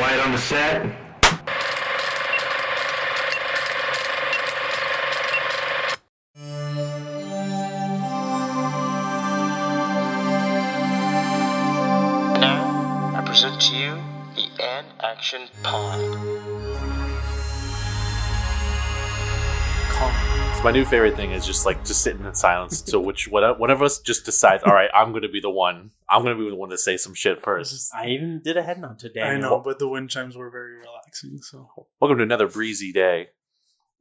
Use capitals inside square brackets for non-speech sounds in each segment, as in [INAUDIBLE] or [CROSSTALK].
White on the set. Now, I present to you the An Action Pod. So my new favorite thing is just like just sitting in silence. So which one, one of us just decides, all right, I'm going to be the one. I'm going to be the one to say some shit first. I even did a head nod today. I know, but the wind chimes were very relaxing. So Welcome to another breezy day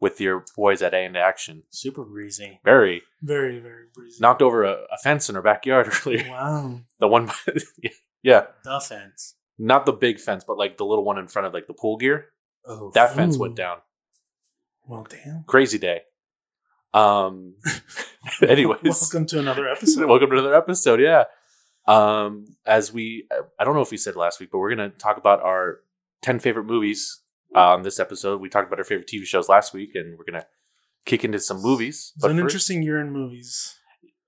with your boys at A and Action. Super breezy. Very very, very breezy. knocked over a, a fence in our backyard [LAUGHS] earlier. Wow. The one, [LAUGHS] yeah, The fence. not the big fence, but like the little one in front of like the pool gear. Oh, That fence Ooh. went down. Well, damn. Crazy day. Um. [LAUGHS] anyways, Welcome to another episode. Welcome to another episode. Yeah. Um, as we, I don't know if we said last week, but we're gonna talk about our ten favorite movies uh, on this episode. We talked about our favorite TV shows last week, and we're gonna kick into some movies. It's But an first- interesting year in movies.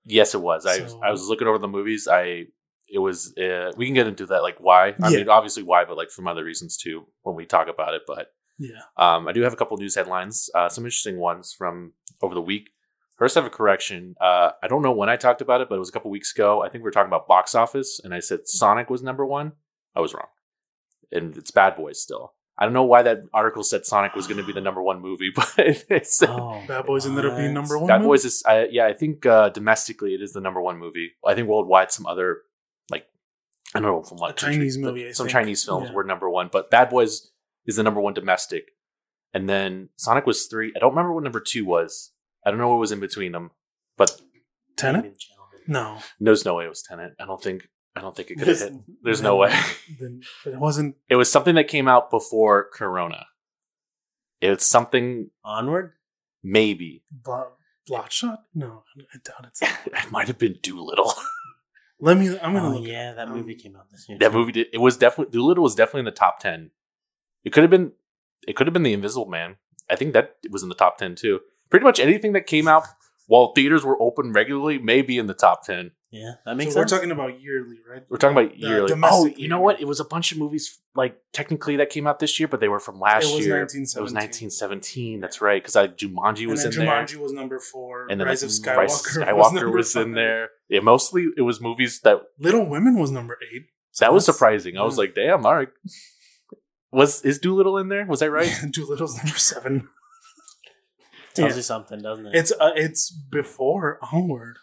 yes, it was. I I was looking over the movies. I it was. Uh, we can get into that, like why. I Yeah. mean, obviously why, but like from other reasons too when we talk about it. But Yeah. um, I do have a couple news headlines, uh, some interesting ones from over the week. First, I have a correction. Uh, I don't know when I talked about it, but it was a couple weeks ago. I think we were talking about box office, and I said Sonic was number one. I was wrong, and it's Bad Boys still. I don't know why that article said Sonic was going to be the number one movie, [LAUGHS] but it's Oh, Bad Boys ended up being number one. Bad movie? Boys is I, yeah. I think uh, domestically it is the number one movie. I think worldwide some other like I don't know from what A Chinese country, but movie, some think. Chinese films Yeah. were number one, but Bad Boys is the number one domestic, and then Sonic was three. I don't remember what number two was. I don't know what was in between them, but Tenet? No. there's no way it was Tenet. I don't think. I don't think it could have hit. There's no way. [LAUGHS] Then, but it wasn't It was something that came out before Corona. It's something Onward? maybe. Blo- Bloodshot? No, I doubt it's. [LAUGHS] It might have been Doolittle. [LAUGHS] Let me. I'm gonna Oh, look. yeah, that Um, movie came out this year. That too. movie did. It was definitely Doolittle was definitely in the top ten. It could have been. It could have been the Invisible Man. I think that was in the top ten too. Pretty much anything that came out while theaters were open regularly may be in the top ten. Yeah, that So makes we're talking about yearly, right? We're talking about The yearly. Oh, domestic you know what? It was a bunch of movies like technically that came out this year, but they were from last It was year. 1917. It was 1917. That's right, because like Jumanji And was then in there. Jumanji was number four. And then Rise like, of Skywalker, Rise of Skywalker was, in five. there. Yeah, mostly it was movies that Little Women was number eight. So that was that's- surprising. I was like, damn, all right. Was is Doolittle in there? Was I right? [LAUGHS] Doolittle's number seven. Tells Yeah. you something, doesn't it? It's uh, it's before Onward.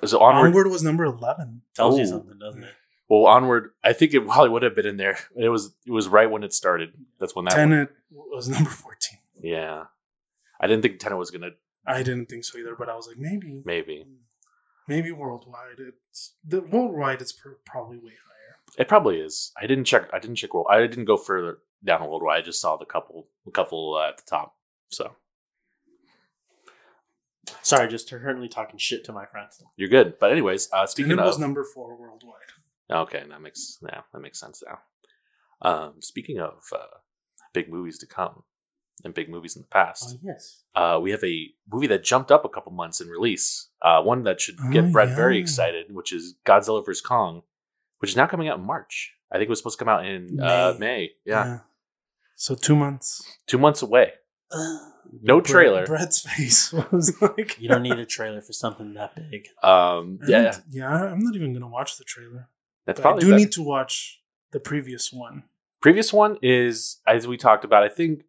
Was it onward? Onward was number eleven. Tells you something, doesn't it? Well, onward. I think it probably would have been in there. It was. It was right when it started. That's when that. One, Tenet was number fourteen. yeah, I didn't think Tenet was gonna. I didn't think so either, but I was like, maybe, Maybe maybe worldwide. It's the worldwide. It's pr- probably way higher. It probably is. I didn't check. I didn't check. World. I didn't go further down worldwide. I just saw the couple. A couple uh, at the top. So Sorry, just currently talking shit to my friends. you're good. But anyways, uh, speaking Tenet of. was number four worldwide. Okay, that makes yeah, that makes sense now. Um, speaking of uh, big movies to come and big movies in the Oh, past, yes. uh, we have a movie that jumped up a couple months in release. Uh, one that should get Oh, Brett very excited, which is Godzilla vs Kong, which is now coming out in March. I think it was supposed to come out in uh, May. May. Yeah. So two months. two months away. No trailer. Brett- Brett's face [LAUGHS] was like, You don't need a trailer for something that big. Um, I yeah, don't- yeah. I'm not even gonna watch the trailer. that's But I probably do the need to watch the previous one. previous one is as we talked about. I think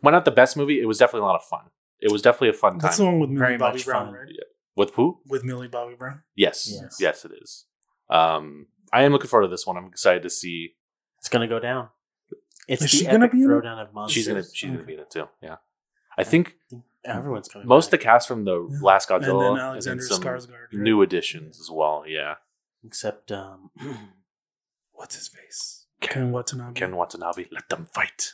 why not the best movie? It was definitely a lot of fun. It was definitely a fun time. That's the one with Millie Very Bobby much Brown, fun. right? With who? With Millie Bobby Brown. Yes. Yes. Yes, it is. Um, I am looking forward to this one. I'm excited to see. It's gonna go down. It's Is the she gonna epic be in it? throwdown of monsters. She's gonna she's gonna be in it too. Yeah, I think Everyone's coming. most of the back, cast from the Yeah. last And then Godzilla and, Alexander then some Skarsgård. right? new additions as well. Yeah, except um, [CLEARS THROAT] What's his face? Ken Watanabe. Ken Watanabe. Let them fight.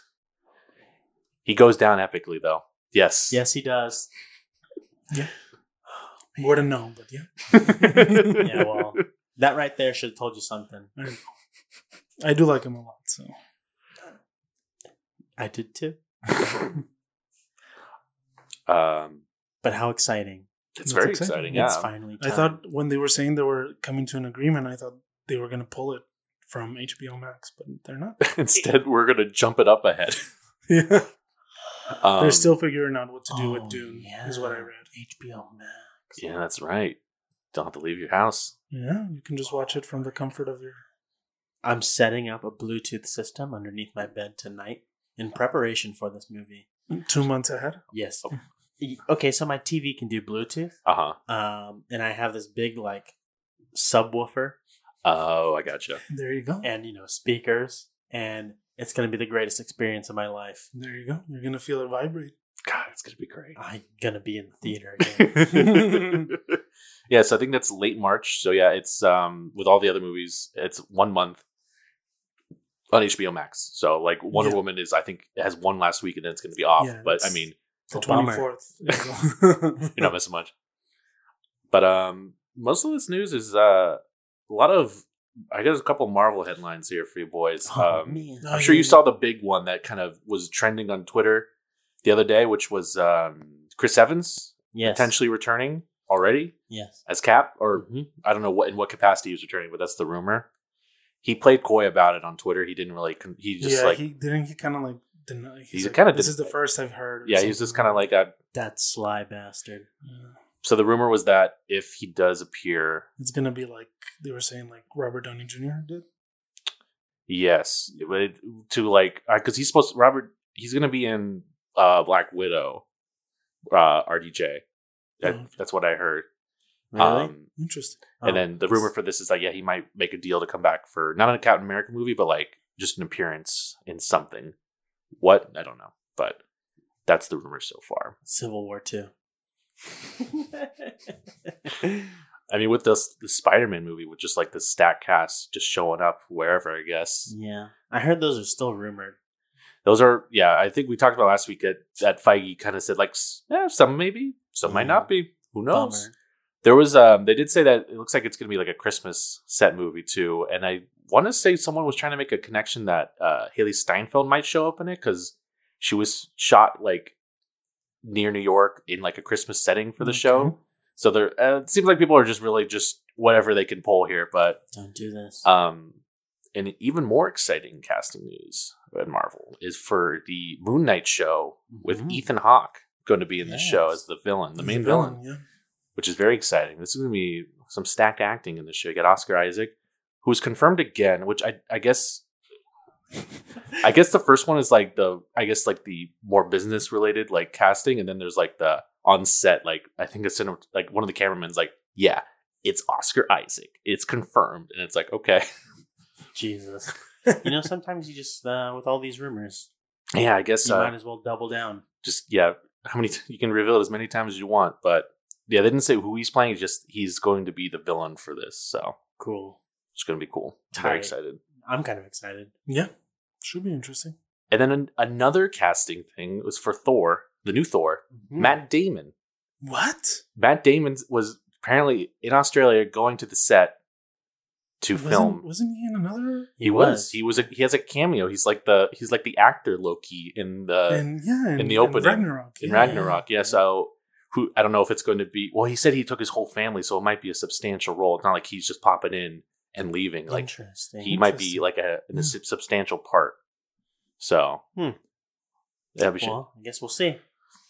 He goes down epically though. Yes. yes, he does. Yeah. More than no, but yeah. [LAUGHS] Yeah, well, that right there should have told you something. I. I do like him a lot. So I did too. [LAUGHS] Um, But how exciting! it's That's very exciting. exciting. Yeah. It's finally. I thought when they were saying they were coming to an agreement, I thought they were going to pull it from HBO Max, but they're not. [LAUGHS] Instead, we're gonna jump it up ahead. [LAUGHS] yeah, Um, they're still figuring out what to do Oh, with Dune. Is what I read. HBO Max. Yeah, that's right. Don't have to leave your house. Yeah, you can just watch it from the comfort of your. I'm setting up a Bluetooth system underneath my bed tonight in preparation for this movie. Two months ahead. Yes. Y- Okay, so my TV can do Bluetooth, Uh huh. um, and I have this big like subwoofer Oh, I gotcha. There you go. and you know speakers, and it's gonna be the greatest experience of my life. There you go. You're gonna feel it vibrate. God, it's gonna be great. I'm gonna be in the theater [LAUGHS] again. [LAUGHS] [LAUGHS] yeah, so I think that's late March. So yeah, it's um with all the other movies, it's one month on HBO Max. So like Wonder Yeah. Woman is I think it has one last week and then it's gonna be off. Yeah, but I mean, The twenty fourth, [LAUGHS] you're not missing much. But um most of this news is uh a lot of I guess a couple Marvel headlines here for you boys. Oh, um, man. I'm sure you saw the big one that kind of was trending on Twitter the other day, which was um, Chris Evans Yes. potentially returning already Yes. as Cap, or Mhm. I don't know what in what capacity he was returning, but that's the rumor. He played coy about it on Twitter. He didn't really. Con- he just yeah, like he didn't. He kind of like deny. He's, He's like, kinda This did- is the first I've heard. yeah, he's just kind of like a. That sly bastard. Yeah. So the rumor was that if he does appear, It's gonna be like they were saying, like Robert Downey Jr. did. yes, but it- to like because he's supposed to, Robert. He's going to be in uh, Black Widow, uh, RDJ. That, Oh. That's what I heard. Really? Um, Interesting. and Oh, then the rumor for this is like, yeah, he might make a deal to come back for not a Captain America movie, but like just an appearance in something. What I don't know, but that's the rumor so far. Civil War Two. [LAUGHS] I mean, with this the Spider Man movie, with just like the stack cast just showing up wherever, I guess yeah, I heard those are still rumored. those are. Yeah, I think we talked about last week that that Feige kind of said like, yeah, some maybe, some might not be. Who knows? Bummer. There was um they did say that it looks like it's gonna be like a Christmas set movie too, and I want to say someone was trying to make a connection that uh Hailee Steinfeld might show up in it because she was shot like near New York in like a Christmas setting for the Okay. show. So there, uh, it seems like people are just really just whatever they can pull here. But Don't do this. um, and even more exciting casting news at Marvel is for the Moon Knight show with Mhm. Ethan Hawke going to be in the show as the villain, the main a villain Yeah. which is very exciting. This is going to be some stacked acting in the show. You got Oscar Isaac, who's confirmed again, which I I guess I guess the first one is like the I guess like the more business related like casting, and then there's like the on set like I think it's in like one of the cameramen's like yeah it's Oscar Isaac, it's confirmed, and it's like okay Jesus. [LAUGHS] you know, sometimes you just uh, with all these rumors, yeah I guess you uh, might as well double down. just yeah how many t- you can reveal it as many times as you want, but yeah they didn't say who he's playing, just he's going to be the villain for this, so Cool. it's going to be cool. I'm very Tight. excited. I'm kind of excited. Yeah. Should be interesting. And then an, another casting thing was for Thor, the new Thor, Hmm. Matt Damon. What? Matt Damon was apparently in Australia going to the set to Wasn't- film. Wasn't he in another? He was. He was. A, he has a cameo. He's like the. He's like the actor Loki in the and yeah, in, in the opening, Ragnarok. in yeah. Ragnarok. Yeah. So who I don't know if it's going to be. Well, he said he took his whole family, so it might be a substantial role. It's not like he's just popping in and leaving. Like Interesting. he might be like a, a Hmm. substantial part. So Hmm. yeah, we should. well, I guess we'll see.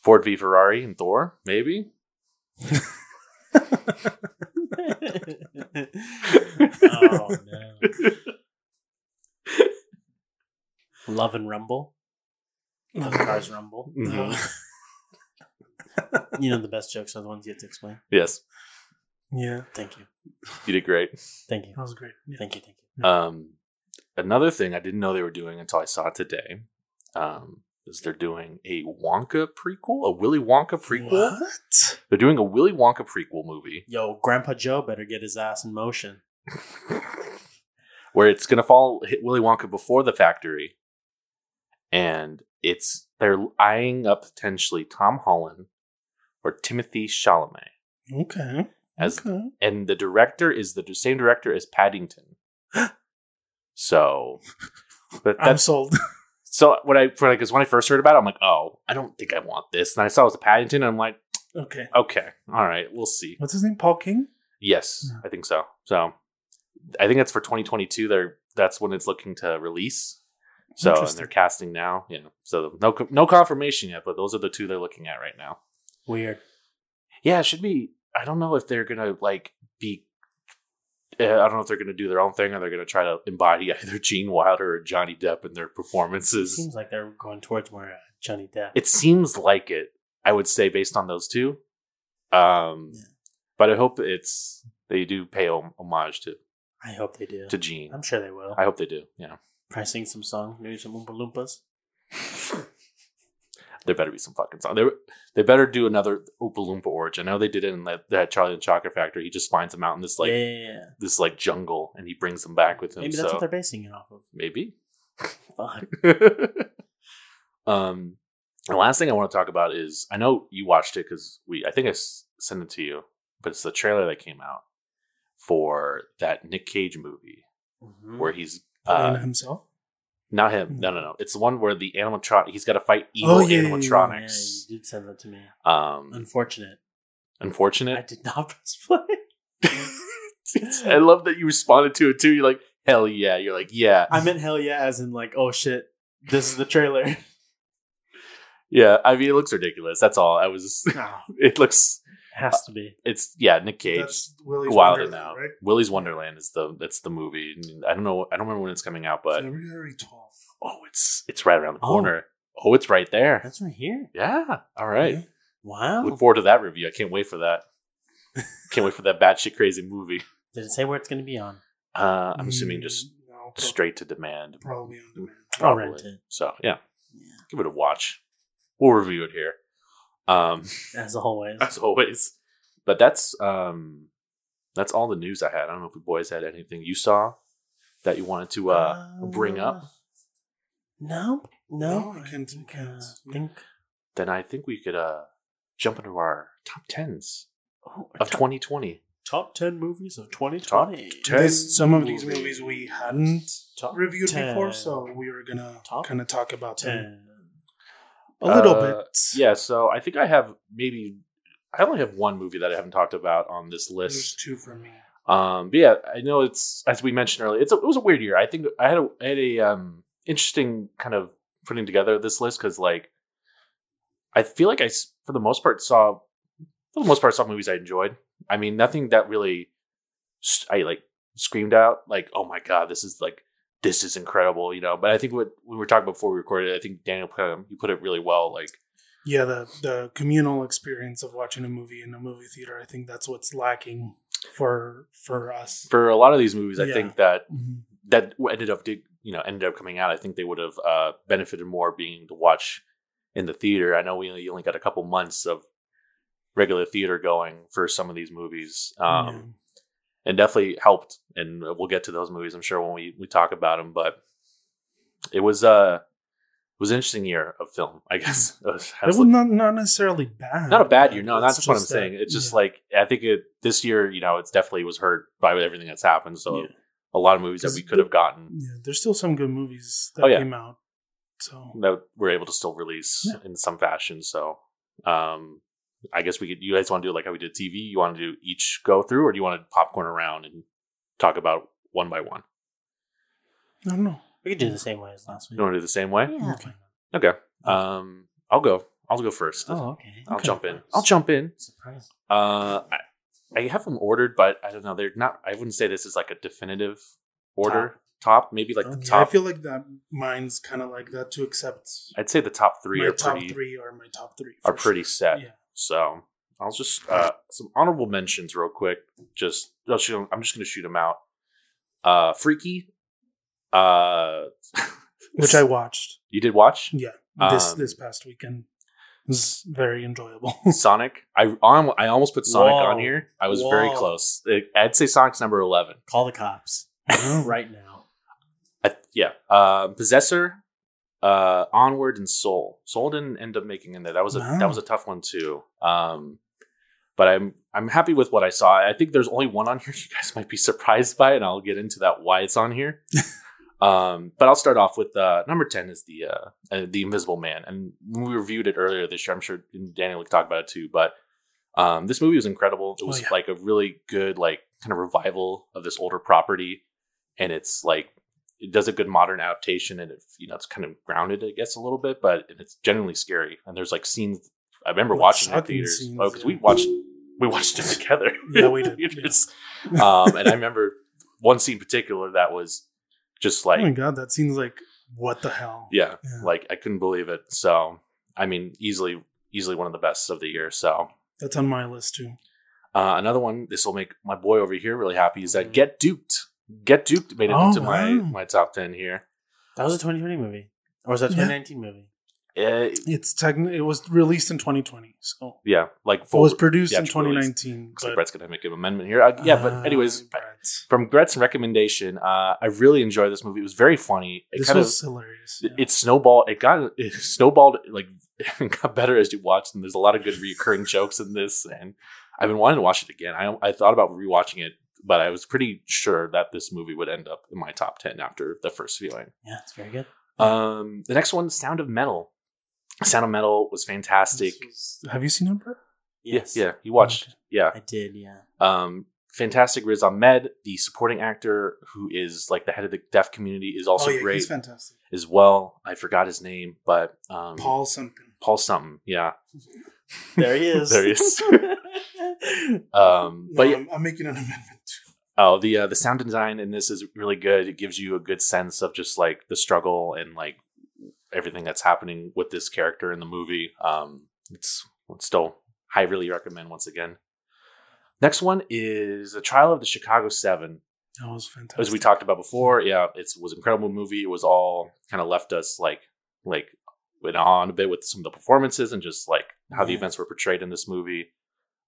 Ford v Ferrari and Thor, maybe. [LAUGHS] oh no. Love and Rumble. Love Cars Rumble. Mhm. You know the best jokes are the ones you have to explain. Yes, Yeah, Thank you. you did great. Thank you. that was great. Yeah. Thank you. Thank you. Um, another thing I didn't know they were doing until I saw it today um, is they're doing a Wonka prequel, a Willy Wonka prequel. What? They're doing a Willy Wonka prequel movie Yo, Grandpa Joe better get his ass in motion. [LAUGHS] where it's going to fall hit Willy Wonka before the factory, and it's they're eyeing up potentially Tom Holland or Timothée Chalamet. Okay. As- okay. and the director is the same director as Paddington. [GASPS] so, but I'm sold. [LAUGHS] so when I for like is when I first heard about it, I'm like, oh, I don't think I want this. And I saw it was a Paddington, and I'm like, okay. okay, all right, we'll see. What's his name? Paul King. Yes, Yeah. I think so. So, I think that's for 2022. They're that's when it's looking to release. So and Interesting. they're casting now. Yeah. So no co- no confirmation yet, but those are the two they're looking at right now. Weird. Yeah, it should be. I don't know if they're gonna like be. Uh, I don't know if they're gonna do their own thing or they're gonna try to embody [LAUGHS] either Gene Wilder or Johnny Depp in their performances. It Seems like they're going towards more uh, Johnny Depp. It seems like it. I would say based on those two. Um, Yeah. but I hope it's they do pay homage to I hope they do. to Gene. I'm sure they will. I hope they do. Yeah, Probably sing some song, maybe some Oompa Loompas. There better be some fucking song. They they better do another Oompa Loompa origin. I know they did it in that, that Charlie and Chocolate Factory. He just finds them out in this like yeah, this like jungle and he brings them back with him. Maybe that's so what they're basing it off of. maybe. [LAUGHS] Fuck. [LAUGHS] um, the last thing I want to talk about is I know you watched it because we I think I s- sent it to you, but it's the trailer that came out for that Nick Cage movie Mhm. where he's uh, himself. Not him. No, no, no. It's the one where the animatronic he's got to fight evil Oh, yeah, yeah, yeah, Yeah, animatronics. you did send that to me. Um, Unfortunate. Unfortunate. I did not [LAUGHS] press play. [LAUGHS] I love that you responded to it too. You're like, hell yeah. You're like, yeah, I meant hell yeah, as in like, oh shit, this is the trailer. [LAUGHS] yeah. I mean, it looks ridiculous. That's all. I was. No, It looks. Has to be. It's yeah. Nick Cage. that's Willy's Wilder Wonderland, now. right? Willy's Wonderland is the that's the movie. I don't know. I don't remember when it's coming out, but February twelfth. Oh, it's it's right around the Oh. corner. Oh, it's right there. That's right here. Yeah. All right. Wow. Look forward to that review. I can't wait for that. can't wait for that batshit crazy movie. Did it say where it's going to be on? Uh, I'm assuming just Mm, no, straight to demand. probably on demand. I'll Probably. rent it. So yeah, Yeah. give it a watch. We'll review it here. Um, [LAUGHS] As always. as always. But that's um, that's all the news I had. I don't know if you boys had anything you saw that you wanted to uh, bring up. No, no. No, I can't- think, can't. uh, think Then I think we could uh, jump into our top tens oh, of top, 2020. top ten movies of twenty Top twenty. ten. This, some of these movies. movies we hadn't Top reviewed 10. before, so we were gonna kind of talk about them Ten. a little Uh, bit. Yeah, so I think I have maybe I only have one movie that I haven't talked about on this There's list. two for me. Um, but yeah, I know it's as we mentioned earlier. It's a, it was a weird year. I think I had a, I had a um interesting kind of putting together this list because like I feel like I for the most part saw for the most part saw movies I enjoyed. I mean, nothing that really I like screamed out like, "Oh my god, this is like this is incredible," you know. But I think what we were talking before we recorded, I think Daniel put um, you put it really well. Like, Yeah, the the communal experience of watching a movie in a movie theater. I think that's what's lacking for for us. for a lot of these movies, I Yeah. think that Mhm. That ended up did you know ended up coming out. I think they would have uh, benefited more being to watch in the theater. I know we only, only got a couple months of regular theater going for some of these movies, um, Yeah. and definitely helped. And we'll get to those movies, I'm sure, when we we talk about them. But it was uh it was an interesting year of film, I guess. [LAUGHS] It was, It was not not necessarily bad. not a bad year. No, that's what I'm that- saying. It's just yeah. like I think it this year, you know, it's definitely was hurt by everything that's happened. So Yeah. A lot of movies that we could have gotten yeah, there's still some good movies that Oh, yeah. came out. So that we're able to still release Yeah. in some fashion. So um I guess we could you guys want to do like how we did TV? You want to do each go through or do you want to popcorn around and talk about one by one? I don't know. We could do the same way as last week. You want to do the same way? Yeah. Okay. Okay. Um I'll go. I'll go first. Oh, okay. I'll okay. jump in. I'll jump in. Surprise. Uh, I, I have them ordered, but I don't know. They're not. I wouldn't say this is like a definitive order. Top, maybe like the top. I feel like that mine's kind of like that too. Except I'd say the top three my are top pretty three are my top three. are pretty sure. set. Yeah. So I'll just uh some honorable mentions real quick. Just I'm just gonna shoot them out. Uh, Freaky. Uh, [LAUGHS] Which I watched. you did watch Yeah, this Um, this past weekend Very enjoyable. [LAUGHS] Sonic. I I almost put Sonic Whoa. on here. I was very close. I'd say Sonic's number eleven. Call the cops [LAUGHS] [LAUGHS] right now. I, yeah. Uh, Possessor, uh, Onward, and Soul. Soul didn't end up making in there. That was a Wow. that was a tough one too. Um, but I'm I'm happy with what I saw. I think there's only one on here. You guys might be surprised by, it, and I'll get into that why it's on here. Um, but I'll start off with uh, number ten is the uh, uh, the Invisible Man, and we reviewed it earlier this year. I'm sure Daniel will talk about it too. But um, this movie was incredible. It Oh, was yeah. like a really good like kind of revival of this older property, and it's like it does a good modern adaptation, and it, you know it's kind of grounded, I guess, a little bit, but it's genuinely scary. And there's like scenes. I remember Like watching it in theaters. scenes, oh, because we watched we watched it [LAUGHS] together. Yeah, we [LAUGHS] did, Theaters. um, and I remember one scene in particular that was just like oh my god, that seems like what the hell? yeah, Yeah. like I couldn't believe it. So I mean, easily easily one of the best of the year. So That's on my list too. uh, another one, this will make my boy over here really happy, is that Get Duked. Get Duked made it Oh, into my wow. my top ten here. That was a 2020 movie, or was that Yeah. 2019 movie? Uh, It's technically it was released in 2020, so yeah, like it was produced in theatrical release. 2019. Looks like Brett's gonna make an amendment here. Uh, yeah, but Ah, anyways, Brett. from Brett's recommendation, uh, I really enjoyed this movie. It was very funny. It this kind was of hilarious. it- yeah. it snowballed. It got it snowballed like [LAUGHS] it got better as you watched, and there's a lot of good recurring [LAUGHS] jokes in this. And I've been wanting to watch it again. I I thought about rewatching it, but I was pretty sure that this movie would end up in my top ten after the first viewing. Yeah, it's very good. Um, the next one, Sound of Metal. Sound of Metal was fantastic. Was- have you seen it, Yes, Yeah, yeah, you watched. Okay. Yeah, I did. Yeah, Um, fantastic Riz Ahmed, the supporting actor who is like the head of the deaf community, is also oh yeah, great he's fantastic. as well. I forgot his name, but um, Paul something. Paul something, yeah. [LAUGHS] there he is. There he is. [LAUGHS] Um, No, but yeah, I'm, I'm making an amendment. oh, the uh, the sound design in this is really good. It gives you a good sense of just like the struggle and like everything that's happening with this character in the movie. Um, it's, it's still really recommend once again. Next one is the Trial of the Chicago Seven. That was fantastic. as we talked about before, yeah, it was an incredible movie. It was all kind of left us like like went on a bit with some of the performances and just like how the events were portrayed in this movie.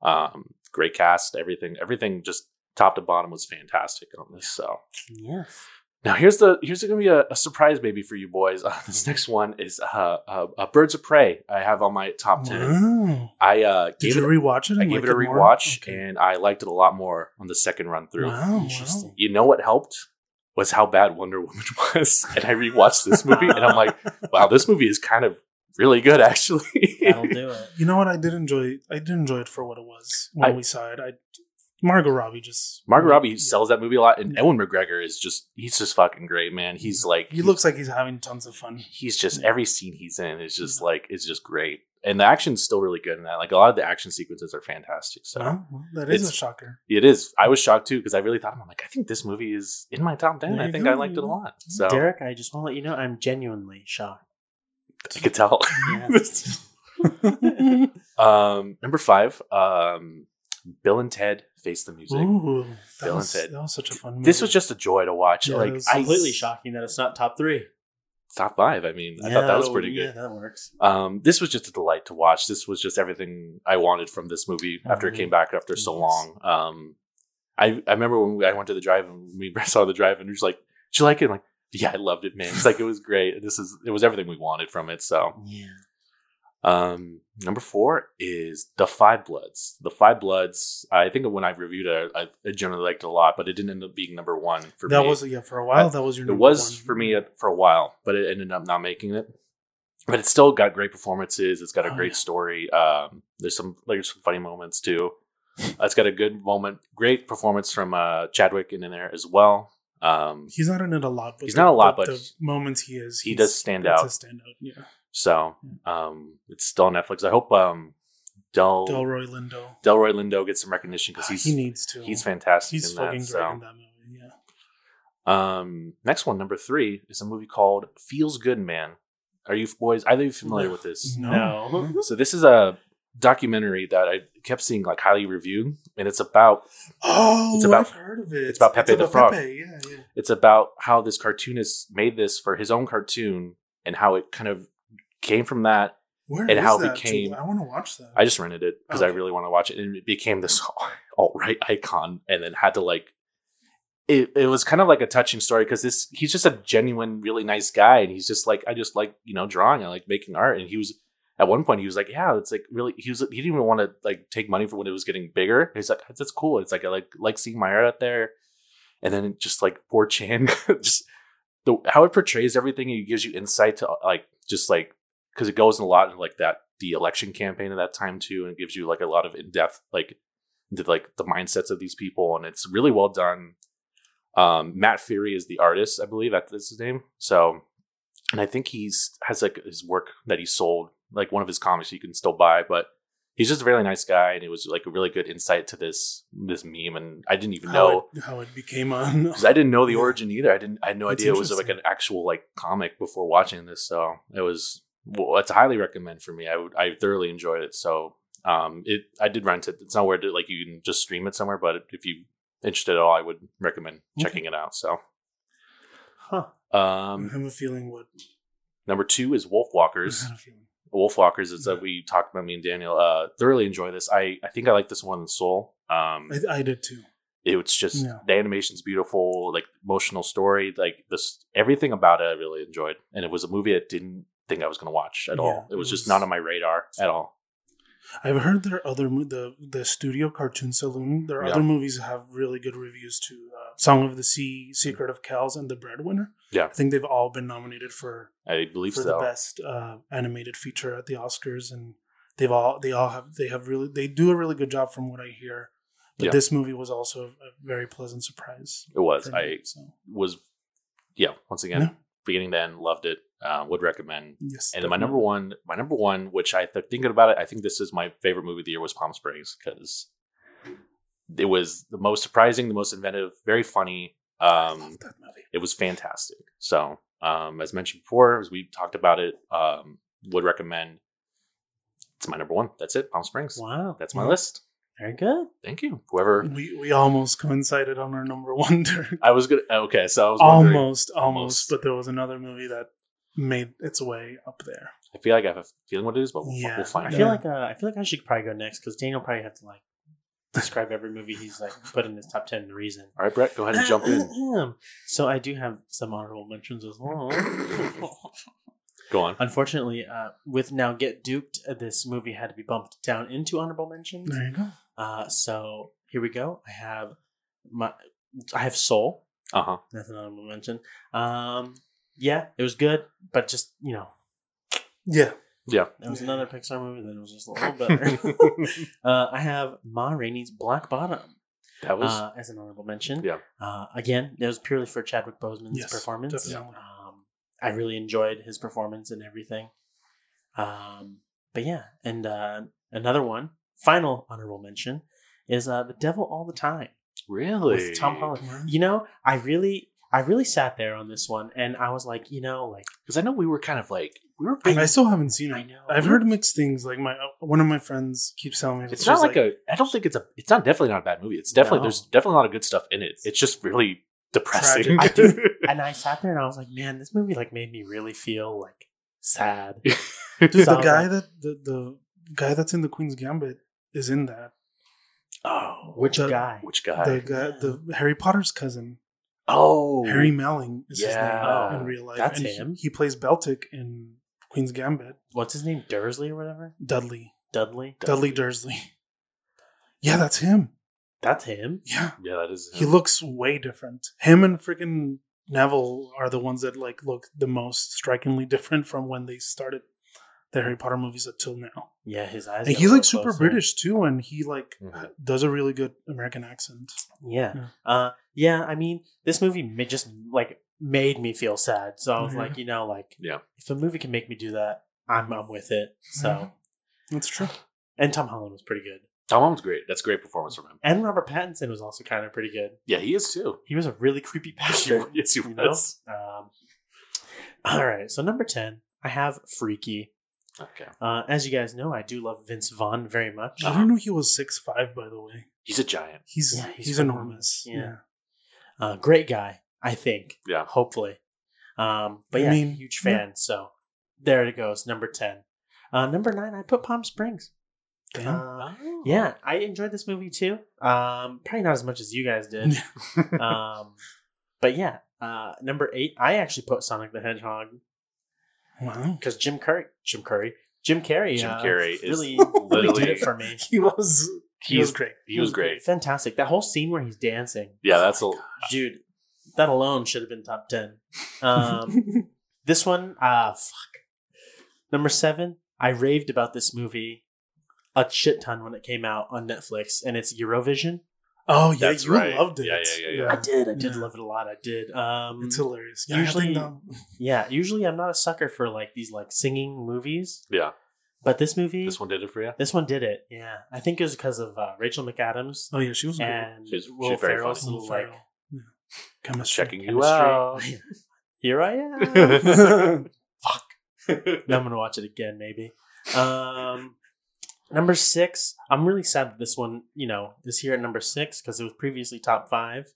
Um, great cast, everything, everything just top to bottom was fantastic on this. So Yeah. Now here's the here's gonna be a, a surprise baby for you boys. [LAUGHS] Uh, this next one is uh, uh, uh, Birds of Prey. I have on my top ten. Wow. I uh, Did gave you it. rewatch it? I gave like it a rewatch, Okay. and I liked it a lot more on the second run through. Wow, wow. Interesting. You know what helped was how bad Wonder Woman [LAUGHS] was, and I rewatched this movie, and I'm like, [LAUGHS] wow, this movie is kind of really good, actually. That'll do it. You know what? I did enjoy. I did enjoy it for what it was when I- we saw it. I Margot Robbie just Margot Robbie Yeah. sells that movie a lot, and Yeah. Ewan McGregor is just—he's just fucking great, man. He's like, He looks like he's having tons of fun. he's just every scene he's in is just like it's just great, and the action's still really good in that. Like a lot of the action sequences are fantastic. So Well, well, that is a shocker. it is. I was shocked too because I really thought I'm like, I think this movie is in my top ten. I think go, I liked it a lot. So Derek, I just want to let you know I'm genuinely shocked. I could tell. [LAUGHS] Yeah. [LAUGHS] um, number five, um, Bill and Ted Face the Music. Ooh, that Bill and Ted. that was such a fun movie. This was just a joy to watch. Yeah, it like was I Completely shocking that it's not top three. top five. I mean, I thought that was oh, pretty Yeah, good. that works. Um, this was just a delight to watch. This was just everything I wanted from this movie after it came back after so long. Um, I I remember when we, I went to the drive and we [LAUGHS] saw the drive and he was like, "Did you like it?" I'm like, yeah, I loved it, man. It's like it was great. This is it was everything we wanted from it. So Yeah. Um, number four is The Five Bloods. The Five Bloods. I think when I reviewed it, I, I generally liked it a lot, but it didn't end up being number one for that me. That was yeah for a while. That was your. it was one. for me for a while, but it ended up not making it. But it's still got great performances. It's got a Oh, great yeah. story. Um, there's some there's some funny moments too. Uh, [LAUGHS] it's got a good moment, great performance from uh, Chadwick in there as well. Um, He's not in it a lot. But He's the- not a lot, the, but the moments he is, he does stand out. A standout. Yeah. So um, it's still on Netflix. I hope um, Del Delroy Lindo. Delroy Lindo gets some recognition because he's he needs to. he's fantastic He's in fucking that. great So. in that movie. Yeah. Um, next one, number three, is a movie called Feels Good Man. Are you boys either of you familiar with this? No. [LAUGHS] So this is a documentary that I kept seeing like highly reviewed, and it's about Oh, It's about- I've heard of it. it's about Pepe the Frog. Pepe. Yeah, yeah. it's about how this cartoonist made this for his own cartoon and how it kind of came from that. Where And how it that, too? became- I want to watch that. I just rented it because I really want to watch it, and it became this [LAUGHS] alt right icon, and then had to like. It, it was kind of like a touching story because this he's just a genuine, really nice guy, and he's just like I just like you know drawing, I like making art, and he was at one point he was like, yeah, it's like really he was he didn't even want to like take money for when it was getting bigger. He's like that's cool. It's like I like like seeing my art out there, and then just like 4chan [LAUGHS] just the how it portrays everything, it gives you insight to like just like because it goes in a lot in like that the election campaign at that time too, and it gives you like a lot of in depth like into like the mindsets of these people, and it's really well done. Um, Matt Furie is the artist, I believe that's his name. So, and I think he's has like his work that he sold, like one of his comics you can still buy, but he's just a really nice guy, and it was like a really good insight to this this meme. And I didn't even know how it, how it became on. because [LAUGHS] I didn't know the origin either. I didn't. I had no That's idea it was like an actual like comic before watching this. So it was. Well, it's a highly recommend for me. I would. I thoroughly enjoyed it. So um, it. I did rent it. It's not where to, like you can just stream it somewhere, but if you interested at all, I would recommend checking it out. So Huh. I um, have a feeling what. number two is Wolfwalkers. [LAUGHS] I had a feeling. Wolfwalkers is that we talked about me and Daniel. Uh, thoroughly enjoy this. I I think I like this one than Soul. Um, I, I did too. it was just Yeah. the animation's beautiful, like emotional story, like this everything about it I really enjoyed. And it was a movie that didn't think I was gonna watch at Yeah, all. It it was just not on my radar at all. I've heard there are other mo- the the studio Cartoon Saloon. Their Yeah. other movies have really good reviews too. Uh, Song of the Sea, Secret of Kells, and The Breadwinner. Yeah. I think they've all been nominated for I believe for so. the best uh, animated feature at the Oscars, and they've all they all have they have really they do a really good job from what I hear. But Yeah. this movie was also a very pleasant surprise. It was. me, I so was yeah, once again, Yeah. beginning to end, loved it. Uh, would recommend. yes, And then my number one, my number one, which I th- thinking about it, I think this is my favorite movie of the year was Palm Springs because it was the most surprising, the most inventive, very funny. Um, love that movie. it was fantastic. So, um, as mentioned before, as we talked about it, um, would recommend. It's my number one. That's it. Palm Springs. Wow. That's my Mhm. list. Very good. Thank you. Whoever We we almost coincided on our number one. [LAUGHS] I was gonna. Okay, so I was almost, almost, Almost. but there was another movie that made its way up there. I feel like I have a feeling what it is, but we'll, Yeah. we'll find I out. feel like uh, I feel like I should probably go next because Daniel probably have to like describe every movie he's like put in his top ten. The reason. All right, Brett, go ahead and jump in. [CLEARS THROAT] so I do have some honorable mentions as well. [COUGHS] Go on. Unfortunately, uh, with now Get Duked, uh, this movie had to be bumped down into honorable mentions. There you go. Uh, so here we go. I have my I have Soul. Uh huh. That's an honorable mention. Um, yeah, it was good, but just you know, Yeah, Yeah. it was another Pixar movie that was just a little [LAUGHS] better. [LAUGHS] uh, I have Ma Rainey's Black Bottom that was. uh, as an honorable mention. Yeah. Uh, again, it was purely for Chadwick Boseman's Yes, performance. definitely. Um, I really enjoyed his performance and everything. Um, but yeah, and uh, another one, final honorable mention, is uh, The Devil All the Time really? with Tom Holland. You know, I really, I really sat there on this one, and I was like, you know, like Because I know we were kind of like we were. I, Big, still haven't seen it. I know. I've heard mixed things. Like my uh, one of my friends keeps telling me it's not like, a. I don't think it's a. It's not definitely not a bad movie. It's definitely No. there's definitely a lot of good stuff in it. It's just really depressing. I do- [LAUGHS] and I sat there and I was like, man, this movie like made me really feel like sad. [LAUGHS] Dude, So the guy like, that the, the guy that's in the Queen's Gambit is in that. oh, which the- guy? which guy? The guy, the Harry Potter's cousin, oh, Harry Melling is his uh, Yeah. name in real life. That's and him? He, plays Beltik in Queen's Gambit. What's his name? Dursley or whatever? Dudley, Dudley. Dudley Dursley. Yeah, that's him. That's him. Yeah, Yeah, that is. he looks way different. Him and freaking Neville are the ones that like look the most strikingly different from when they started the Harry Potter movies until now. Yeah, his eyes. And he's like super closer. British too, and he like Mhm. does a really good American accent. Yeah. Yeah. Uh, yeah. I mean, this movie ma- just like made me feel sad. So I was Yeah. like, you know, like Yeah. if a movie can make me do that, I'm I'm with it. So, Yeah. That's true. and Tom Holland was pretty good, Tom Holland's great. That's a great performance from him. and Robert Pattinson was also kind of pretty good. Yeah, he is too. He was a really creepy bastard. [LAUGHS] yes, he you know? Um, all right, so number ten, I have Freaky. Okay, Uh, as you guys know, I do love Vince Vaughn very much. I don't know he was six five. By the way, he's a giant. he's Yeah, he's he's, enormous. enormous. Yeah. Uh, great guy, I think. Yeah. Hopefully. Um, but I yeah, mean, huge yeah. fan. So there it goes. Number 10. Uh, number nine, I put Palm Springs. Damn. Uh, yeah, I enjoyed this movie too. Um, probably not as much as you guys did. [LAUGHS] um, but yeah, uh, number eight, I actually put Sonic the Hedgehog wow. because Jim Curry, Jim Curry, Jim Carrey, Jim uh, Carrey really, really did it for me. [LAUGHS] He was he was great. He was great. Fantastic. That whole scene where he's dancing, Yeah, that's a. [SIGHS] dude. That alone should have been top ten. Um, [LAUGHS] This one, ah, fuck. Number seven, I raved about this movie a shit ton when it came out on Netflix, and it's Eurovision. Oh yeah, That's you right. loved it. Yeah, yeah, yeah, yeah. I did. I did Yeah. love it a lot. I did. Um, It's hilarious. Yeah, usually- I think that- yeah. Usually, I'm not a sucker for like these like singing movies, Yeah. but this movie, This one did it for you. this one did it. Yeah, I think it was because of uh, Rachel McAdams oh yeah, she was great. and She's- Will she's very Ferrell's funny. little Will like Ferrell. Yeah. Chemistry. Checking you chemistry. out. [LAUGHS] Here I am. [LAUGHS] Fuck. [LAUGHS] Now I'm gonna watch it again, maybe. Um, number six. I'm really sad that this one, you know, is here at number six because it was previously top five.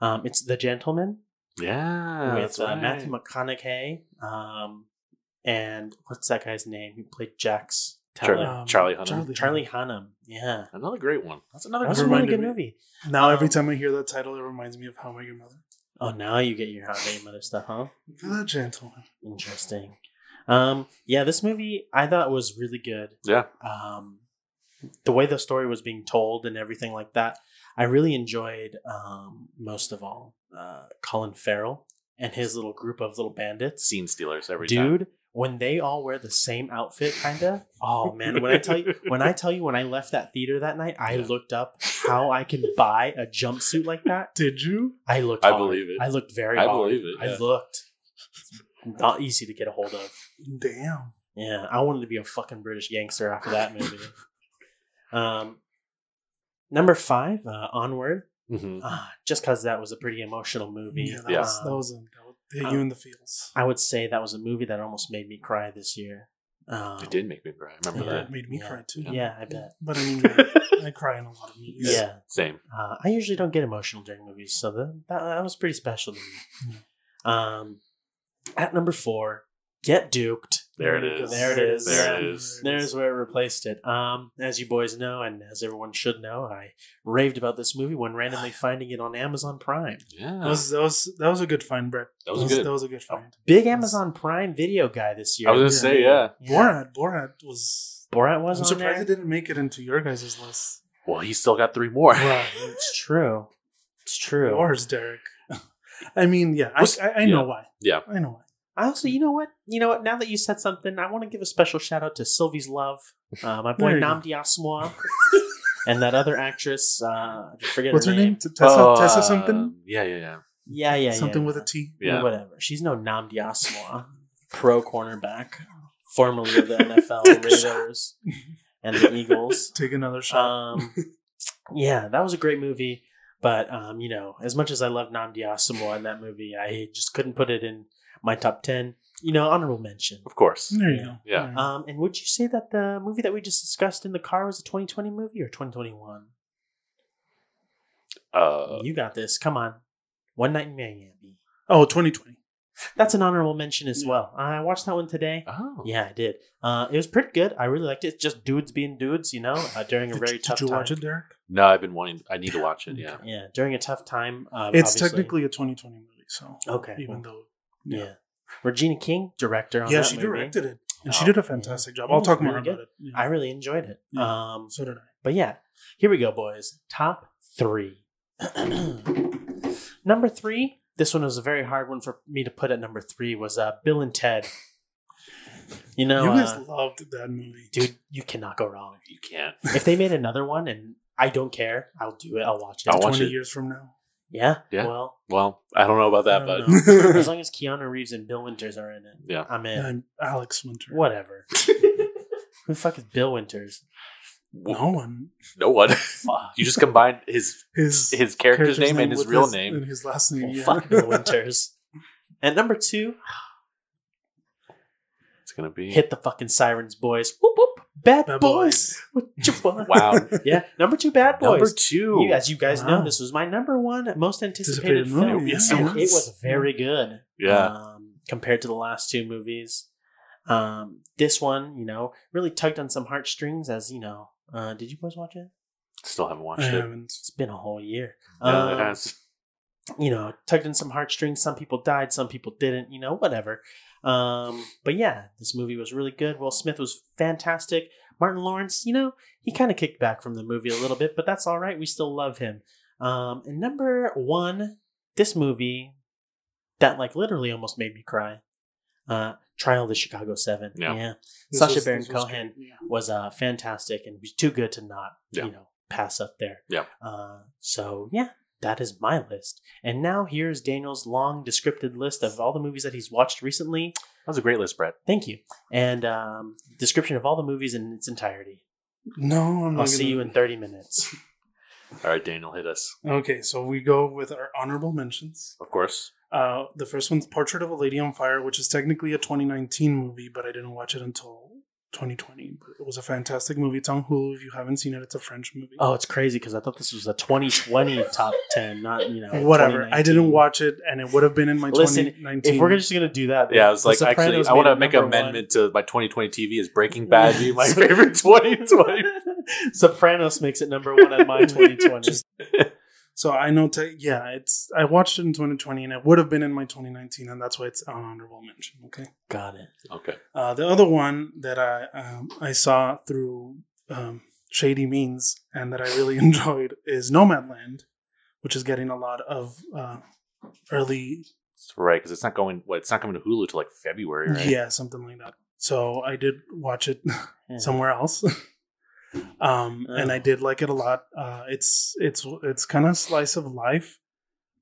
Um, it's The Gentleman yeah. with that's uh, right. Matthew McConaughey. Um, and what's that guy's name? He played Jax Char- talent? Um, Charlie Hunnam. Charlie, Charlie Hunnam. Yeah, Another great one. That's another that was a really good me- movie. Now every Um, time I hear that title, it reminds me of How I Met Your Mother. Oh, now you get your How I Met Your Mother stuff, huh? The gentleman. Interesting. Um, yeah, this movie I thought was really good. Yeah. Um, the way the story was being told and everything like that, I really enjoyed. Um, most of all, uh, Colin Farrell and his little group of little bandits. Scene stealers every time. Dude, when they all wear the same outfit, kinda. Oh man, when I tell you, [LAUGHS] when I tell you, when I left that theater that night, I Yeah. looked up how I can buy a jumpsuit like that. [LAUGHS] Did you? I looked. I hard. believe it. I looked very. I hard. believe it, I looked. Not easy to get a hold of. Damn. Yeah, I wanted to be a fucking British gangster after that movie. [LAUGHS] um, number five, uh, Onward. Mhm. Uh, just because that was a pretty emotional movie. Yeah, that Yeah. was that was a, that would hit Um, you in the feels. I would say that was a movie that almost made me cry this year. Um, It did make me cry. I remember Yeah. It made me Yeah. cry too. Yeah, I bet. But I mean, [LAUGHS] I, I cry in a lot of movies. Yeah. Same. Uh, I usually don't get emotional during movies, so that, that, that was pretty special to me. Um, at number four, Get Duked. There it you go. is. There it is. There it Yeah. is. There's where it replaced it. Um, as you boys know, and as everyone should know, I raved about this movie when randomly [SIGHS] finding it on Amazon Prime. Yeah. That was that was that was a good find, Brett. That was good. That was a good find. Big Amazon Prime video guy this year. I was gonna say, yeah. Borat, Borat was. Borat was I'm on surprised there. it didn't make it into your guys' list. Well, he still got three more. Wow, It's true. It's true. yours, Derek. I mean, yeah, I, I, I know yeah. why. Yeah. I know why. I also, you know what? You know what? Now that you said something, I want to give a special shout out to Sylvie's Love, uh, my boy There you Nam go. Diasmoa, [LAUGHS] and that other actress. Uh, I forget What's her name? T- Tessa, Oh, Tessa uh, something? Yeah, yeah, yeah. Yeah, yeah, something yeah, with yeah. a T. Yeah. Whatever. She's no Nnamdi Asomugha, pro cornerback, formerly of the [LAUGHS] NFL Raiders and the Eagles. [LAUGHS] Take another shot. Um, yeah, that was a great movie. But um, you know, as much as I love Nnamdi Asomugha in that movie, I just couldn't put it in my top ten. You know, honorable mention. Of course. there you yeah. go. Yeah. There. Um, and would you say that the movie that we just discussed in the car was a 2020 movie or 2021? Uh, you got this. Come on. One Night in Miami. oh, 2020. That's an honorable mention as well. I watched that one today. oh. Yeah, I did. Uh, it was pretty good. I really liked it. It's just dudes being dudes, you know, uh, during a Did, very you- tough did you time. watch it, Derek? No, I've been wanting. I need to watch it. Yeah. Yeah, during a tough time. Uh, It's obviously. technically a 2020 movie, so okay. even well, though yeah. Regina King, director on yeah, that she movie. directed it, and she Oh. did a fantastic job. I'll was talk more really about good. it. Yeah. I really enjoyed it. Yeah. Um, so did I. But yeah, here we go, boys. Top three. [CLEARS THROAT] number three. This one was a very hard one for me to put at number three. Was uh, Bill and Ted. You know, you guys uh, loved that movie, dude, you cannot go wrong. You can't. If they made another one, and I don't care, I'll do it. I'll watch it. I'll watch 20 it. years from now. Yeah, Yeah. Well, Well, I don't know about that, but [LAUGHS] as [LAUGHS] long as Keanu Reeves and Bill Winters are in it, Yeah. I'm in. I'm Alex Winter. Whatever. [LAUGHS] Who the fuck is Bill Winters? No one. no one. You just combined his His his character's, name, and his with real name. and his last name. Well, yeah. fuck Bill Winters. [LAUGHS] And number two, [SIGHS] It's gonna be hit the fucking sirens, boys. Whoop whoop. Bad, Bad boys. [LAUGHS] What you [LAUGHS] want? Wow. Yeah, number two, Bad Boys. number two. You, as you guys know, this was my number one most anticipated, Anticipated film. movie, yes, and it it was very good. yeah. Um, compared to the last two movies. Um, this one, you know, really tugged on some heartstrings. As you know, uh, did you boys watch it? Still haven't I watched it. haven't. It's been a whole year. Yeah, Um, it has. you know, tugged in some heartstrings. Some people died, some people didn't. You know, whatever. Um, but yeah, this movie was really good. Will Smith was fantastic. Martin Lawrence, you know, he kind of kicked back from the movie a little bit, but that's all right. We still love him. Um, and number one, this movie that like literally almost made me cry. Uh, Trial of the Chicago Seven. Yeah. yeah. This Sacha was- Baron this was Cohen yeah. was uh, fantastic and was too good to not, Yeah. you know, pass up there. Yeah. Uh, so yeah, that is my list. And now here's Daniel's long descriptive list of all the movies that he's watched recently. That was a great list, Brett. Thank you. And um, description of all the movies in its entirety. No, I'm not. I'll see gonna- you in 30 minutes. [LAUGHS] All right, Daniel, hit us. Okay, so we go with our honorable mentions. Of course. Uh, the first one's Portrait of a Lady on Fire, which is technically a 2019 movie, but I didn't watch it until 2020. But it was a fantastic movie. It's on Hulu. If you haven't seen it, it's a French movie. Oh, it's crazy because I thought this was a 2020 [LAUGHS] top 10, not, you know. Whatever. I didn't watch it, and it would have been in my Listen, 2019. If we're just going to do that, Yeah, I was like, actually, I want to make an number one. amendment to my 2020 TV is Breaking Bad be my [LAUGHS] favorite 2020. [LAUGHS] Sopranos makes it number one at my [LAUGHS] 2020. Just- so I know, te- yeah, it's. I watched it in 2020, and it would have been in my 2019, and that's why it's an honorable mention. Okay. Got it. Okay. Uh, the other one that I um, I saw through um, shady means and that I really [LAUGHS] enjoyed is Nomadland, which is getting a lot of uh, early That's right, because it's not going. What? It's not coming to Hulu till like February, right? yeah something like that. So I did watch it Yeah. somewhere else, um, and I did like it a lot. Uh, it's it's it's kind of slice of life,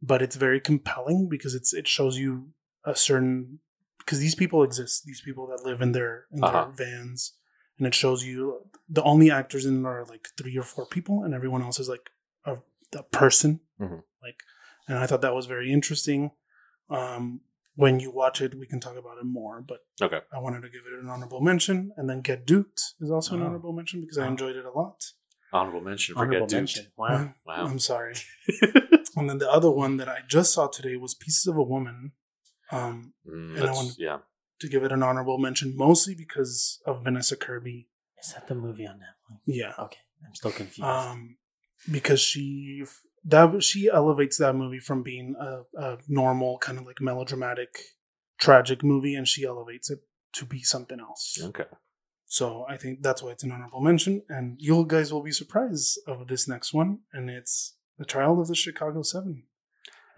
but it's very compelling because it's it shows you a certain because these people exist. These people that live in their in Uh-huh. their vans, and it shows you the only actors in it are like three or four people, and everyone else is like a, a person. Mhm. Like, and I thought that was very interesting. Um, when you watch it, we can talk about it more, but Okay. I wanted to give it an honorable mention, and then Get Duked is also an Oh. honorable mention because I Oh. enjoyed it a lot. Honorable mention for Honorable Get Duked. mention. Wow. [LAUGHS] Wow. I'm sorry. [LAUGHS] and then the other one that I just saw today was Pieces of a Woman. Um, Mm, And I that's- want- yeah. to give it an honorable mention, mostly because of Vanessa Kirby. Is that the movie on Netflix? Yeah, Okay. I'm still confused. um, because she that she elevates that movie from being a, a normal kind of like melodramatic, tragic movie, and she elevates it to be something else. Okay. So I think that's why it's an honorable mention, and you guys will be surprised of this next one, and it's the Trial of the Chicago Seven.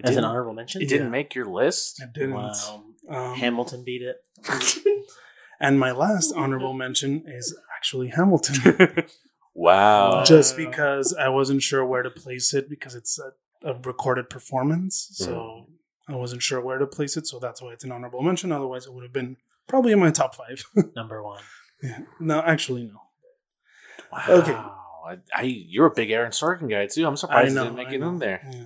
It As an didn't, honorable mention? it didn't Yeah. make your list. It didn't. Wow. Um, Hamilton beat it. [LAUGHS] and my last honorable mention is actually Hamilton, [LAUGHS] Wow. just because I wasn't sure where to place it because it's a, a recorded performance, so I wasn't sure where to place it. So that's why it's an honorable mention. Otherwise, it would have been probably in my top five. [LAUGHS] Number one. yeah. No, actually, no. Wow. Okay. I, I you're a big Aaron Sorkin guy too. I'm surprised you didn't make I it know. in there. Yeah.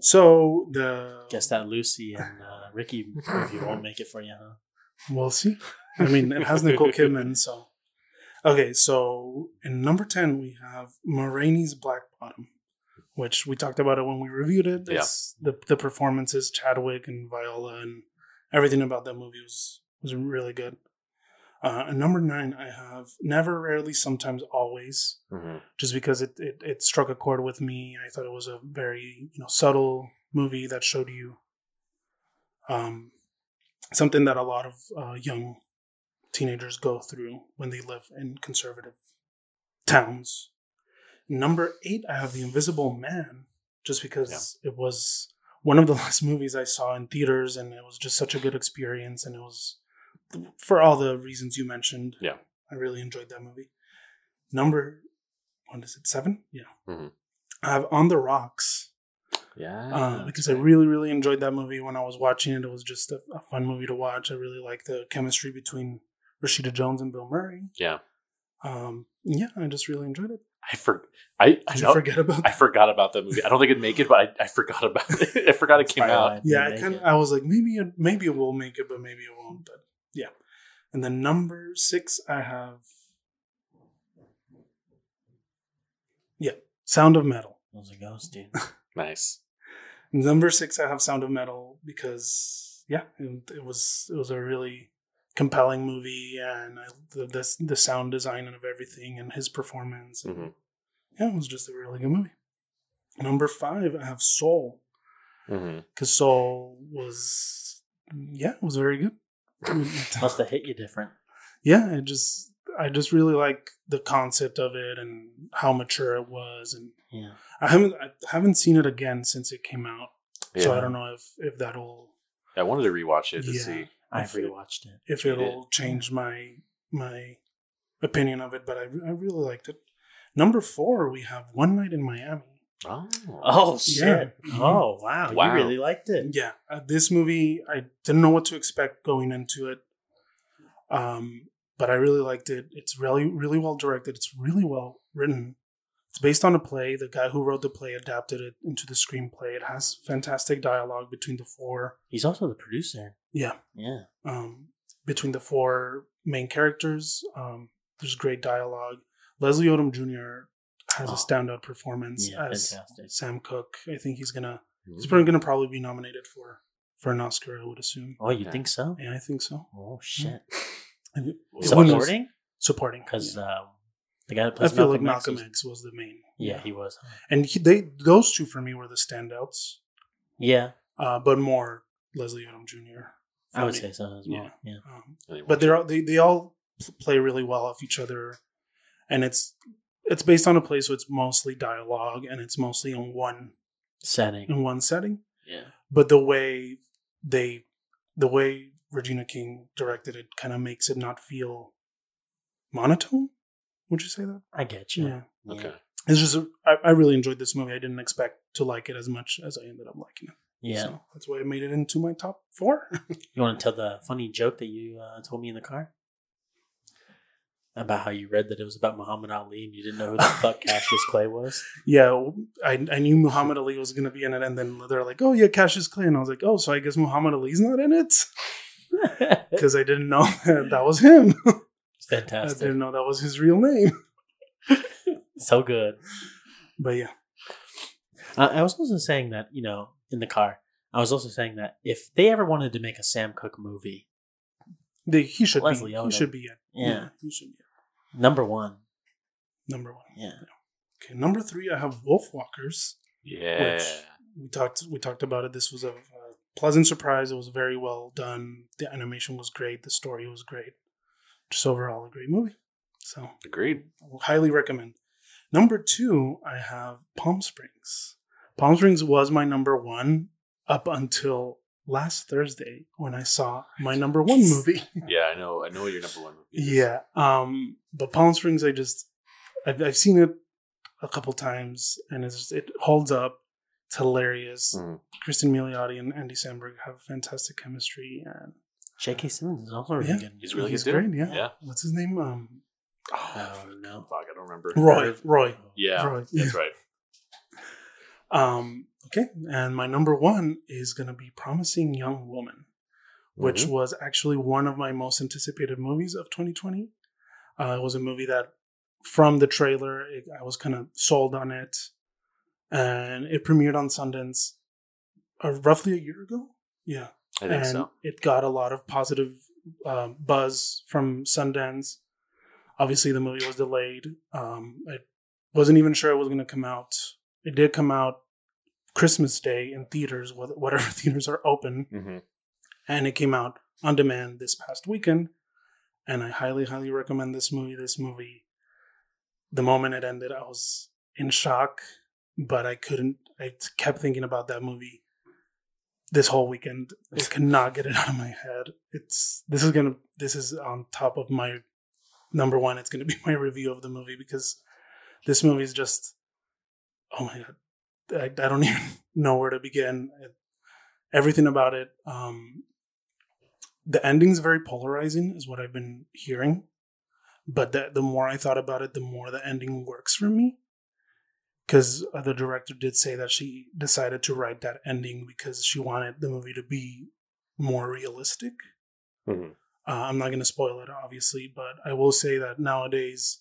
So the Guess that Lucy and uh, Ricky [LAUGHS] movie won't make it for you, huh? We'll see. I mean, it has Nicole Kidman, so. Okay, so in number 10, we have Ma Rainey's Black Bottom, which we talked about it when we reviewed it. Yeah. The, the performances, Chadwick and Viola, and everything about that movie was, was really good. Uh, and number nine, I have Never, Rarely, Sometimes, Always, Mhm. just because it, it, it struck a chord with me. I thought it was a very you know subtle movie that showed you um, something that a lot of uh, young teenagers go through when they live in conservative towns. Number eight, I have The Invisible Man, just because it was one of the [LAUGHS] last movies I saw in theaters, and it was just such a good experience, and it was for all the reasons you mentioned. Yeah. I really enjoyed that movie. Number, what is it, seven? Yeah. Mhm. I have On the Rocks Yeah. uh, because I really, really enjoyed that movie when I was watching it. It was just a, a fun movie to watch. I really liked the chemistry between Rashida Jones and Bill Murray. yeah. Um, yeah, I just really enjoyed it. I for I I, Did know, you forget about I forgot about that movie. I don't think it'd make it, but I, I forgot about it. [LAUGHS] I forgot it came out. Yeah, I kind of, I was like, maybe it, maybe it will make it, but maybe it won't. But yeah. And then number six, I have yeah, Sound of Metal. Those are ghosts, dude. [LAUGHS] Nice. Number six, I have Sound of Metal because yeah, it, it was it was a really compelling movie, and I, the, the the sound design of everything and his performance. and- Mhm. Yeah, it was just a really good movie. Number five, I have Soul because Soul was yeah, it was very good. [LAUGHS] Must have hit you different. yeah, I just I just really like the concept of it and how mature it was, and Yeah. I haven't I haven't seen it again since it came out, Yeah. so I don't know if if that'll I wanted to rewatch it to Yeah. see. I've If it- rewatched it. if it'll change my my opinion of it, but I I really liked it. Number four, we have One Night in Miami. Oh. Oh shit! Yeah. Oh wow. Wow. You really liked it. Yeah, uh, this movie, I didn't know what to expect going into it. Um, but I really liked it. It's really, really well directed. It's really well written. It's based on a play. The guy who wrote the play adapted it into the screenplay. It has fantastic dialogue between the four. He's also the producer. Yeah, Yeah. um, between the four main characters. Um, there's great dialogue. Leslie Odom Jr. has Oh. a standout performance Yeah. as Fantastic. Sam Cooke. I think he's gonna Mm-hmm. he's probably gonna probably be nominated for for an Oscar. I would assume. Oh, you Yeah. think so? Yeah, I think so. Oh shit! [LAUGHS] And it- Was who knows? Supporting Supporting, because yeah. um, the guy that I feel Malcolm like X Malcolm was- X was the main. Yeah, he was. and he, they those two for me were the standouts, Yeah, uh, but more Leslie Odom Jr. I would me. say so as well. Yeah. Um, but they're all, they they all play really well off each other, and it's it's based on a play, so it's mostly dialogue and it's mostly in one Setting. in one setting. Yeah. But the way they the way Regina King directed it kind of makes it not feel monotone. Would you say that? I get you. Yeah. Okay. It's just I, I really enjoyed this movie. I didn't expect to like it as much as I ended up liking it. Yeah. So that's why I made it into my top four. [LAUGHS] You want to tell the funny joke that you uh, told me in the car about how you read that it was about Muhammad Ali and you didn't know who the fuck [LAUGHS] Cassius Clay was? yeah, I, I knew Muhammad Ali was going to be in it, and then they're like, "Oh yeah, Cassius Clay," and I was like, "Oh, so I guess Muhammad Ali's not in it," [LAUGHS] because I didn't know that that was him. It's I didn't know that was his real name. [LAUGHS] So good. But yeah, Uh, I was also saying that, you know, in the car, I was also saying that if they ever wanted to make a Sam Cooke movie, they, he should Leslie be. Odom. He should be in. Yeah. he should be in. number one. number one. Yeah. Okay, number three, I have Wolfwalkers. Yeah. Which- we talked we talked about it. This was a, a pleasant surprise. It was very well done. The animation was great. The story was great. Just overall a great movie. So Agreed. Highly recommend. Number two, I have Palm Springs. Palm Springs was my number one up until last Thursday when I saw my number one [LAUGHS] movie. Yeah, I know. I know your number one movie. is. yeah, um, but Palm Springs, I just I've, I've seen it a couple times, and it's it holds up. It's hilarious. Mhm. Kristen Milioti and Andy Samberg have fantastic chemistry, and J.K. Simmons is also really Yeah. good. He's really he's good great. Yeah. Yeah. what's his name? Um, Oh, no. Fuck, I don't remember. Roy. Roy. Yeah, Roy. that's right. Um, okay, and my number one is going to be Promising Young Woman, which Mhm. was actually one of my most anticipated movies of 2020. Uh, it was a movie that, from the trailer, it, I was kind of sold on it, and it premiered on Sundance uh, roughly a year ago. Yeah, I think and so. it got a lot of positive um, buzz from Sundance. Obviously, the movie was delayed. Um, I wasn't even sure it was going to come out. It did come out Christmas Day in theaters, whatever [LAUGHS] theaters are open, hmm and it came out on demand this past weekend. And I highly, highly recommend this movie. This movie, the moment it ended, I was in shock, but I couldn't. I kept thinking about that movie this whole weekend. I cannot get it [LAUGHS] out of my head. It's this is gonna this is on top of my number one. It's gonna be [LAUGHS] my review of the movie because this movie is just oh my god. I, I don't [LAUGHS] even know where to begin. It, everything about it. Um, the ending's very polarizing, is what I've been hearing. But the, the more I thought about it, the more the ending works for me. Because the director did say that she decided to write that ending because she wanted the movie to be more realistic. hmm Uh, I'm not going to spoil it, obviously, but I will say that nowadays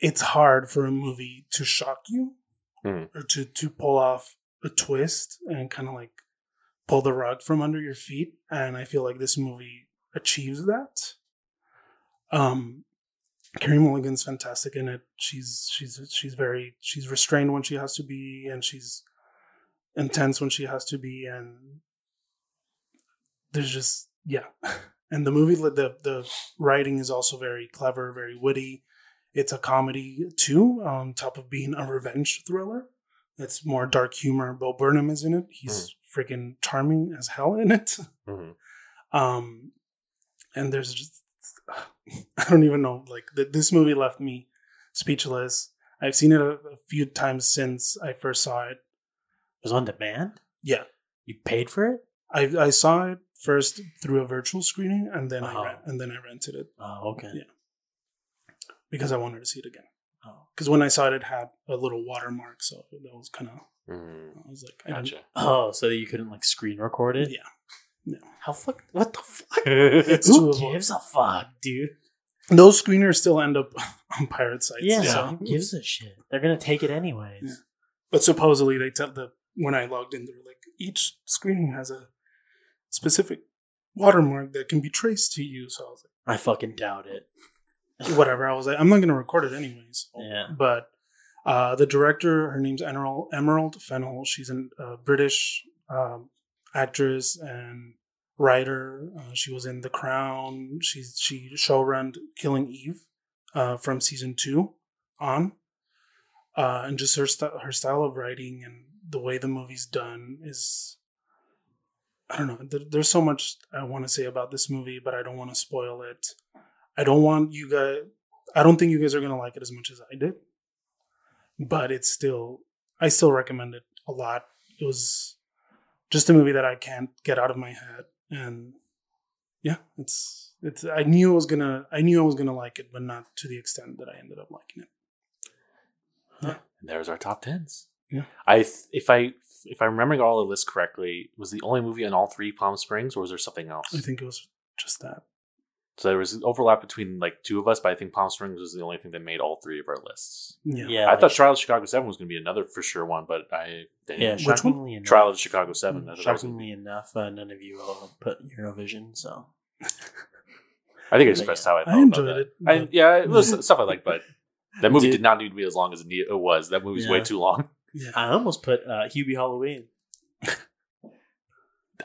it's hard for a movie to shock you Mhm. or to, to pull off a twist and kind of like pull the rug from under your feet. And I feel like this movie achieves that. Um, Carey Mulligan's fantastic in it. She's she's she's very she's restrained when she has to be, and she's intense when she has to be, and there's just yeah. [LAUGHS] And the movie, the the writing is also very clever, very witty. It's a comedy too, on top of being a revenge thriller. It's more dark humor. Bo Burnham is in it. He's freaking charming as hell in it. hmm [LAUGHS] Um, and there's just [SIGHS] I don't even know. Like th- this movie left me speechless. I've seen it a, a few times since I first saw it. It was on demand. Yeah, You paid for it. I I saw it first through a virtual screening, and then Oh. I rent, and then I rented it Oh, okay. Yeah. because I wanted to see it again. Oh. Because when I saw it, it had a little watermark, so that was kind of. Mm, I was like, I didn't- Oh, so you couldn't like screen record it? Yeah. No. How fuck? What the fuck? It's [LAUGHS] Who too gives a fuck, dude? Those screeners still end up [LAUGHS] on pirate sites. Yeah, so- who gives a shit? They're gonna take it anyways. Yeah. But supposedly they tell the when I logged in, they were like each screening has a specific watermark that can be traced to you. So I was I fucking doubt it. [LAUGHS] whatever. I was like, I'm not gonna record it anyways. Yeah. But uh, the director, her name's Emerald Emerald Fennell. She's a uh, British um, actress and writer. Uh, she was in The Crown. She's she showrun Killing Eve uh, from season two on, uh, and just her st- her style of writing and the way the movie's done is. I don't know. There, there's so much I want to say about this movie, but I don't want to spoil it. I don't want you guys. I don't think you guys are gonna like it as much as I did, but it's still. I still recommend it a lot. It was just a movie that I can't get out of my head, and yeah, it's it's. I knew I was gonna. I knew I was gonna like it, but not to the extent that I ended up liking it. Yeah, and There's our top tens. Yeah. I th- if I if I'm remembering all the list correctly, was the only movie on all three Palm Springs, or was there something else? I think it was just that. So there was an overlap between like two of us, but I think Palm Springs was the only thing that made all three of our lists. Yeah. Yeah. I like- thought Trial of Chicago Seven was going to be another for sure one, but I didn't. Yeah, Which one? shockingly enough. Trial of Chicago Seven. I, thought that was gonna Shockingly enough, uh, none of you all put Eurovision, so [LAUGHS] I think I But expressed yeah. how I I felt. enjoyed about it, that. I, yeah, it was [LAUGHS] stuff I liked, but that movie Dude. did not need to be as long as it, was. That movie's way too long. Yeah. I almost put uh, Hubie Halloween.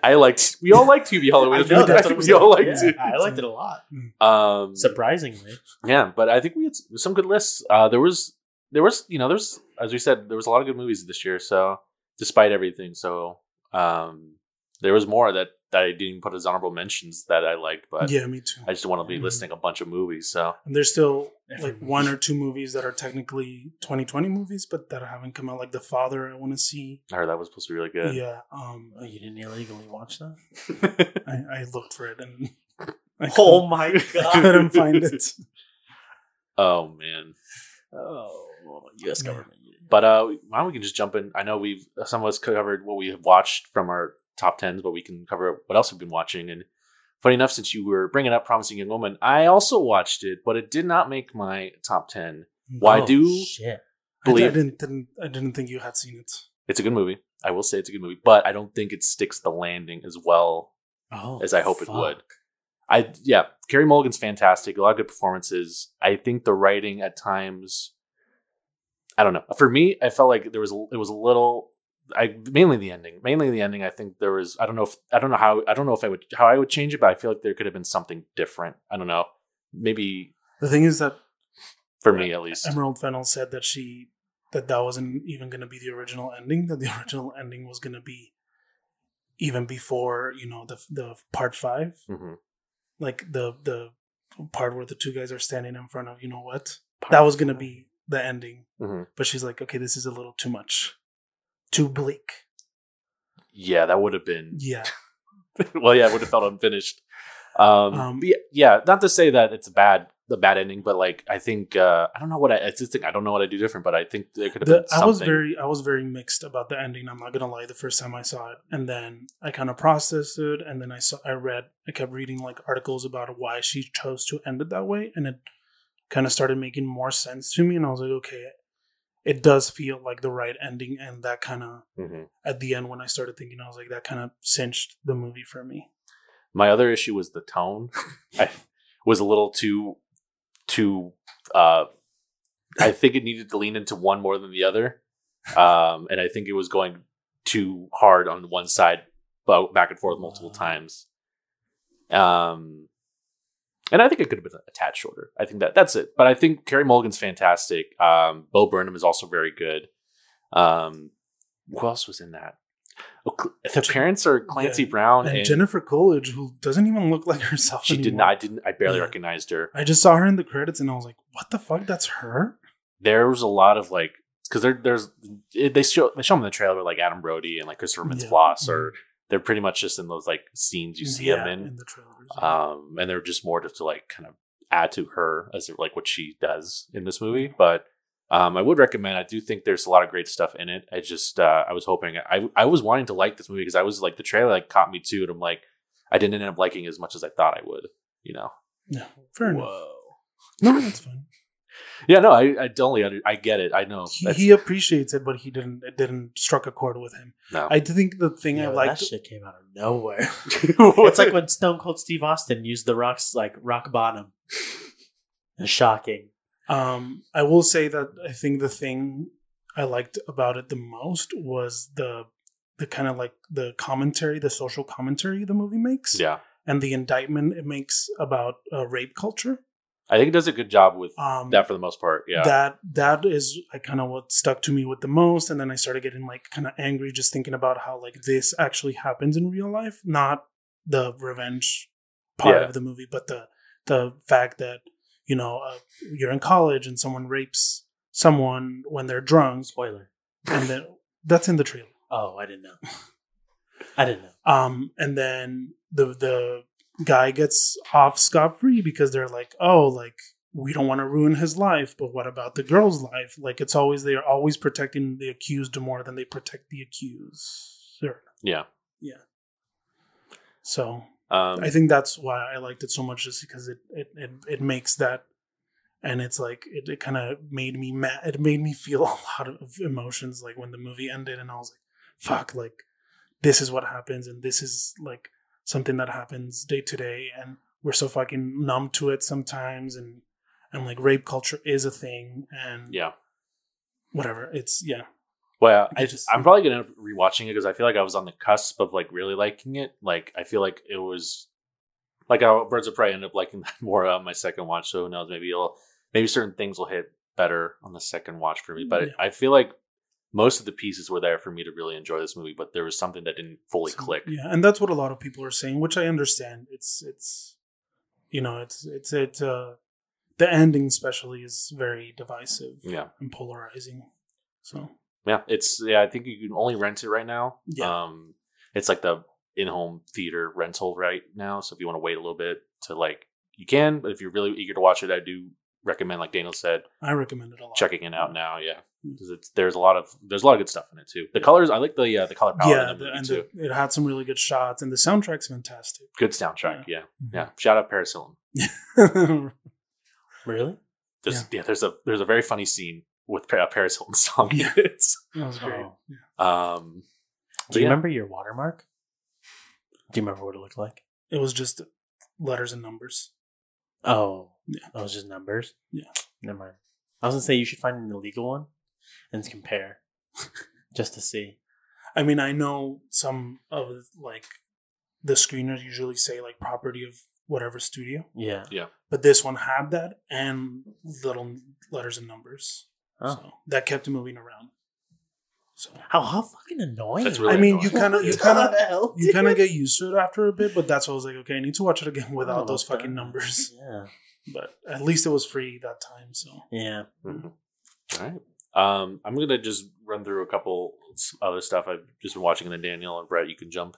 I liked. We all liked Hubie Halloween. [LAUGHS] I know, [LAUGHS] that's what we all liked Yeah, it. I liked it a lot. [LAUGHS] Um, Surprisingly, yeah, but I think we had some good lists. Uh, there was, there was, you know, there's as we said, there was a lot of good movies this year. So despite everything, so um, there was more that I didn't put as honorable mentions that I liked, but yeah, me too. I just want to be Mhm. listing a bunch of movies. So And there's still like one or two movies that are technically 2020 movies, but that haven't come out. Like The Father, I want to see. I heard that was supposed to be really good. Yeah. Um, oh, you didn't illegally watch that? I, I looked for it and [LAUGHS] I Oh my [LAUGHS] couldn't, god! couldn't find it. [LAUGHS] oh man. Oh, U.S. government. But uh, why don't we can just jump in? I know we've some of us covered what we have watched from our top tens, but we can cover what else we've been watching. And funny enough, since you were bringing up "Promising Young Woman," I also watched it, but it did not make my top ten. Why oh, do- shit? I, I didn't, didn't I didn't think you had seen it. It's a good movie. I will say it's a good movie, but I don't think it sticks the landing as well Oh, as I hope it would. I yeah, Carey Mulligan's fantastic. A lot of good performances. I think the writing at times, I don't know. For me, I felt like there was it was a little. I mainly the ending. Mainly the ending. I think there was. I don't know if I don't know how I don't know if I would how I would change it, but I feel like there could have been something different. I don't know. Maybe The thing is that for me at least. Emerald Fennell said that she that that wasn't even going to be the original ending. That the [LAUGHS] original ending was going to be even before you know the the part five, Mhm. like the the part where the two guys are standing in front of you know what that was going to be the ending. Mhm. But she's like, okay, this is a little too much, too bleak. Yeah, that would have been. Yeah, [LAUGHS] well, yeah, it would have felt unfinished. Um, Um, yeah, yeah, not to say that it's a bad the bad ending, but like I think uh, I don't know what I it's just think I don't know what I do different, but I think there could have the, been something. I was very I was very mixed about the ending. I'm not gonna lie. The first time I saw it, and then I kind of processed it, and then I saw I read I kept reading like articles about why she chose to end it that way, and it kind of started making more sense to me. And I was like, okay, it does feel like the right ending, and that kind of Mhm. at the end when I started thinking, I was like, that kind of cinched the movie for me. My other issue was the tone. I was a little too too. Uh, I think it needed to lean into one more than the other, um, and I think it was going too hard on one side, but back and forth multiple Wow. times. Um, and I think it could have been a tad shorter. I think that that's it. But I think Carey Mulligan's fantastic. Um, Bo Burnham is also very good. Um, who else was in that? Oh, the parents are Clancy Yeah. Brown And, and, Jennifer Coolidge, who doesn't even look like herself. She did not. I didn't. I barely Yeah. recognized her. I just saw her in the credits, and I was like, what the fuck? That's her. there was a lot of like because there there's it, they show they show them in the trailer like Adam Brody and like Christopher Mintz Yeah. Plasse or they're pretty much just in those like scenes you see yeah, them in. the trailers. um, and they're just more just to like kind of add to her as like what she does in this movie. But um, I would recommend. I do think there's a lot of great stuff in it. I just uh, I was hoping I I was wanting to like this movie because I was like the trailer like caught me too, and I'm like I didn't end up liking it as much as I thought I would. You know? yeah, fair enough. Whoa. No, that's fine. Yeah, no, I I totally under, I get it. I know. He, That's- he appreciates it, but he didn't. It didn't struck a chord with him. no. I think the thing I Yo, liked. that shit came out of nowhere. [LAUGHS] it's like when Stone Cold Steve Austin used the rocks like rock bottom. It's shocking. Um, I will say that I think the thing I liked about it the most was the the kind of like the commentary, the social commentary the movie makes, yeah, and the indictment it makes about uh, rape culture. I think it does a good job with Um, that for the most part. Yeah, that that is like kind of what stuck to me with the most, and then I started getting like kind of angry just thinking about how like this actually happens in real life, not the revenge part Yeah. of the movie, but the the fact that you know uh, you're in college and someone rapes someone when they're drunk, Spoiler. and then that's in the trailer. Oh, I didn't know. I didn't know. Um, and then the the guy gets off scot free because they're like, oh, like we don't want to ruin his life, but what about the girl's life? Like it's always they are always protecting the accused more than they protect the accuser. yeah. Yeah. So Um, I think that's why I liked it so much, just because it it it, it makes that. And it's like it, it kind of made me mad. It made me feel [LAUGHS] a lot of emotions, like when the movie ended, and I was like, "Fuck!" Like this is what happens, and this is like something that happens day to day, and we're so fucking numb to it sometimes, and and like rape culture is a thing, and yeah. whatever. It's yeah, Well, I just- I'm probably gonna end up rewatching it because I feel like I was on the cusp of like really liking it. Like I feel like it was like how Birds of Prey ended up liking [LAUGHS] that more on my second watch. So who knows? Maybe it'll maybe certain things will hit better on the second watch for me. But Yeah. I feel like most of the pieces were there for me to really enjoy this movie. But there was something that didn't fully So, click. Yeah, and that's what a lot of people are saying, which I understand. It's it's you know, it's it's it uh the ending especially is very divisive Yeah. and polarizing. So Yeah, it's yeah. I think you can only rent it right now. Yeah. Um, it's like the in-home theater rental right now. So if you want to wait a little bit to like, you can. But if you're really eager to watch it, I do recommend, like Daniel said, I recommend it a lot. checking it out now. Yeah, there's a lot of there's a lot of good stuff in it too. The colors, I like the uh, the color palette Yeah, in the the, movie and too. the, it had some really good shots, and the soundtrack's fantastic. good soundtrack. Yeah. Mhm. yeah, Shout out Paris Hilton. [LAUGHS] Really? There's, yeah. there's a there's a very funny scene with a Paris Hilton song. in it. [LAUGHS] that was great. Oh. Yeah. Um, Do you yeah. remember your watermark? Do you remember what it looked like? It was just letters and numbers. Oh, Yeah. that was just numbers. Yeah. Never mind. I was gonna say you should find an illegal one and compare, [LAUGHS] just to see. I mean, I know some of like the screeners usually say like property of whatever studio, Yeah. Yeah. But this one had that and little letters and numbers. Oh. So that kept it moving around. So How how fucking annoying. That's really I mean, you kind of you kind of you kind of get used to it after a bit, but that's why I was like, okay, I need to watch it again without those okay. fucking numbers. Yeah. But at least it was free that time. So Yeah. Mhm. All right. Um, I'm gonna just run through a couple other stuff I've just been watching. And then Daniel and Brett, you can jump.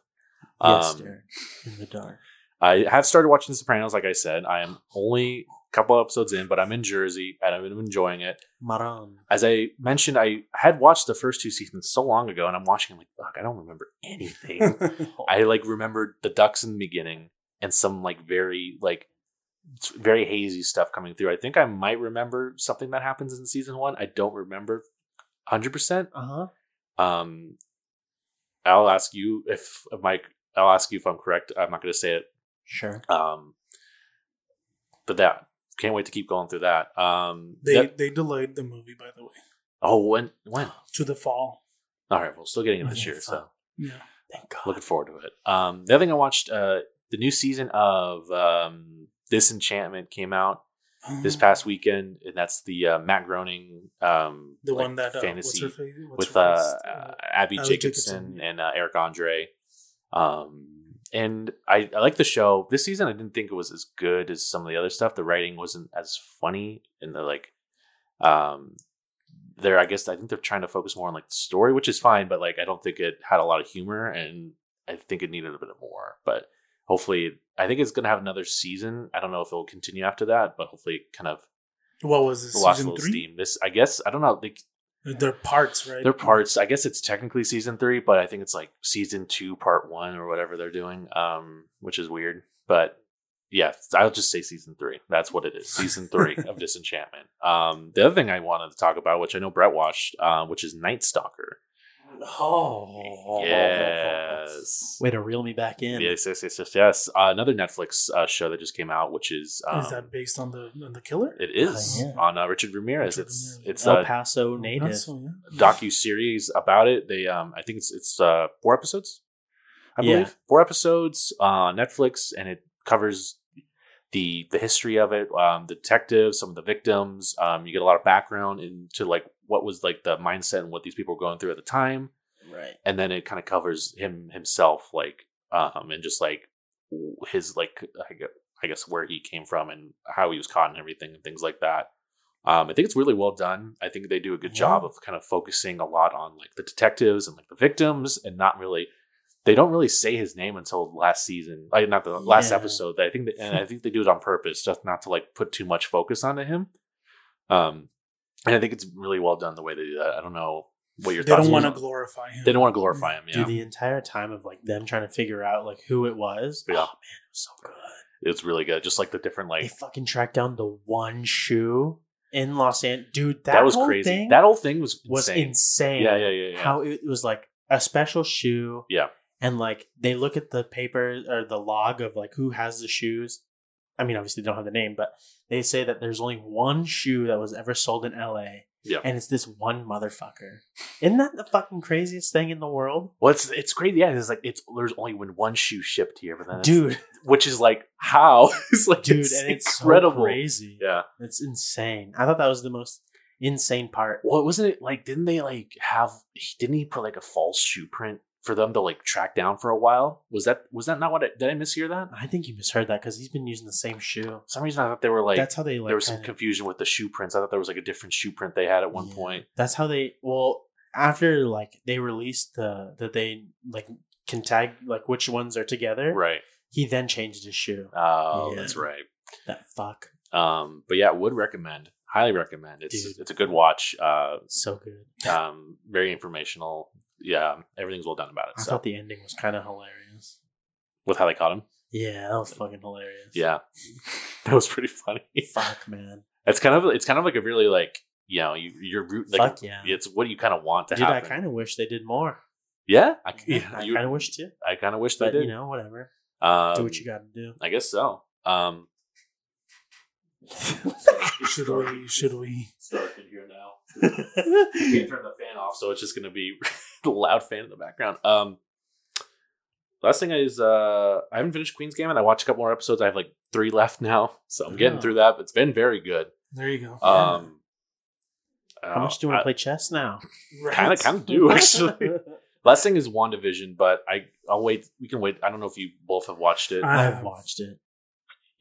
Yes, Um, Derek. In the dark. I have started watching The Sopranos. Like I said, I am only a couple episodes in, but I'm in Jersey and I'm enjoying it. Maran. As I mentioned, I had watched the first two seasons so long ago, and I'm watching. I'm like, fuck, I don't remember anything. [LAUGHS] I like remembered the ducks in the beginning and some like very like very hazy stuff coming through. I think I might remember something that happens in season one. I don't remember hundred percent. Uh huh. Um, I'll ask you if Mike. I'll ask you if I'm correct. I'm not going to say it. Sure. Um, but that can't wait to keep going through that. Um, they that- they delayed the movie by the way oh when when? to the fall. All right, well, still getting it this year, so. Yeah. Thank God. looking forward to it. Um, the other thing I watched, uh, the new season of um, Disenchantment came out this [GASPS] past weekend, and that's the uh, Matt Groening um, the like, one that uh, fantasy what's her? What's with uh, uh, Abbi, Abbi Jacobson, Jacobson. and uh, Eric Andre. Um, and I, I like the show. This season, I didn't think it was as good as some of the other stuff. The writing wasn't as funny, and the like. Um, they're I guess I think they're trying to focus more on like the story, which is fine, but like I don't think it had a lot of humor, and I think it needed a bit more. But hopefully, I think it's gonna have another season. I don't know if it'll continue after that, but hopefully, it kind of What was this? lost a little three? steam. This I guess I don't know. Like They're parts, right? They're parts. I guess it's technically season three, but I think it's like season two, part one, or whatever they're doing, um, which is weird. But yeah, I'll just say season three. That's what it is. Season three [LAUGHS] of Disenchantment. Um, the other thing I wanted to talk about, which I know Brett watched, uh, which is Night Stalker. Oh, Yes. Way to reel me back in. Yes, yes, yes, yes, yes. Uh, another Netflix uh, show that just came out, which is um, is that based on the on the killer? it is Oh, yeah. on uh, Richard Ramirez. Richard it's Ramirez. it's El a Paso native. That's yeah. docu series about it. They um I think it's it's uh four episodes. I Yeah. believe four episodes on Netflix and it covers the the history of it, um the detectives, some of the victims. Um you get a lot of background into like what was like the mindset and what these people were going through at the time. Right. And then it kind of covers him himself like um and just like his like I guess, I guess where he came from and how he was caught and everything and things like that. Um, I think it's really well done. I think they do a good job of kind of focusing a lot on like the detectives and like the victims, and not really. They don't really say his name until last season, like not the last episode. I think, and I think they do it on purpose, just not to like put too much focus onto him. Um, and I think it's really well done the way they do that. I don't know what your They thoughts. don't want to glorify him. They don't want to glorify him. Yeah, Dude, the entire time of like them trying to figure out like who it was. Yeah. Oh man, it was so good. it's really good. Just like the different like They fucking tracked down the one shoe in Los Angeles. Dude, that, that, was whole crazy. thing That whole thing was was insane. insane. Yeah, yeah, yeah, yeah. How it was like a special shoe. Yeah. And like they look at the paper or the log of like who has the shoes. I mean, obviously they don't have the name, but they say that there's only one shoe that was ever sold in LA. Yeah. And it's this one motherfucker. Isn't that the fucking craziest thing in the world? Well, it's it's crazy. Yeah, it's like it's there's only when one shoe shipped here, but then Dude, which is like how [LAUGHS] it's like dude, it's and it's incredible. so crazy. Yeah. It's insane. I thought that was the most insane part. Well, wasn't it like? Didn't they like have? Didn't he put like a false shoe print for them to like track down for a while? Was that was that not what? I, did I mishear that? I think you misheard that because he's been using the same shoe. some reason I thought they were like. that's how they like. there was some kinda- confusion with the shoe prints. I thought there was like a different shoe print they had at one Yeah. point. That's how they. Well, after like they released the that they like can tag like which ones are together. Right. He then changed his shoe. Oh, Yeah. that's right. That fuck. Um, but yeah, would recommend. Highly recommend. It's Dude. it's a good watch. Uh, So good. um, very informational. Yeah, everything's well done about it. I so thought the ending was kind of hilarious. with how they caught him. Yeah, that was fucking hilarious. Yeah, [LAUGHS] that was pretty funny. Fuck, [LAUGHS] man. It's kind of it's kind of like a really like you know you you're root like Fuck yeah. it's what you kind of want to Dude, I kind of wish they did more. yeah, I, Yeah, yeah, [LAUGHS] I kind of wish too. I kind of wish they But did. you know, whatever. um, Do what you got to do. I guess so. Um, Should we? Should we? Start in here now. You can't turn the fan off, so it's just going to be [LAUGHS] the loud fan in the background. Um, last thing is, uh, I haven't finished Queen's Gambit. I watched a couple more episodes. I have like three left now, so I'm getting Oh. through that. But it's been very good. There you go. Um, How much do you want to play chess now? Kind of, kind of do [LAUGHS] actually. Last thing is WandaVision, but I, I'll wait. We can wait. I don't know if you both have watched it. I've watched it.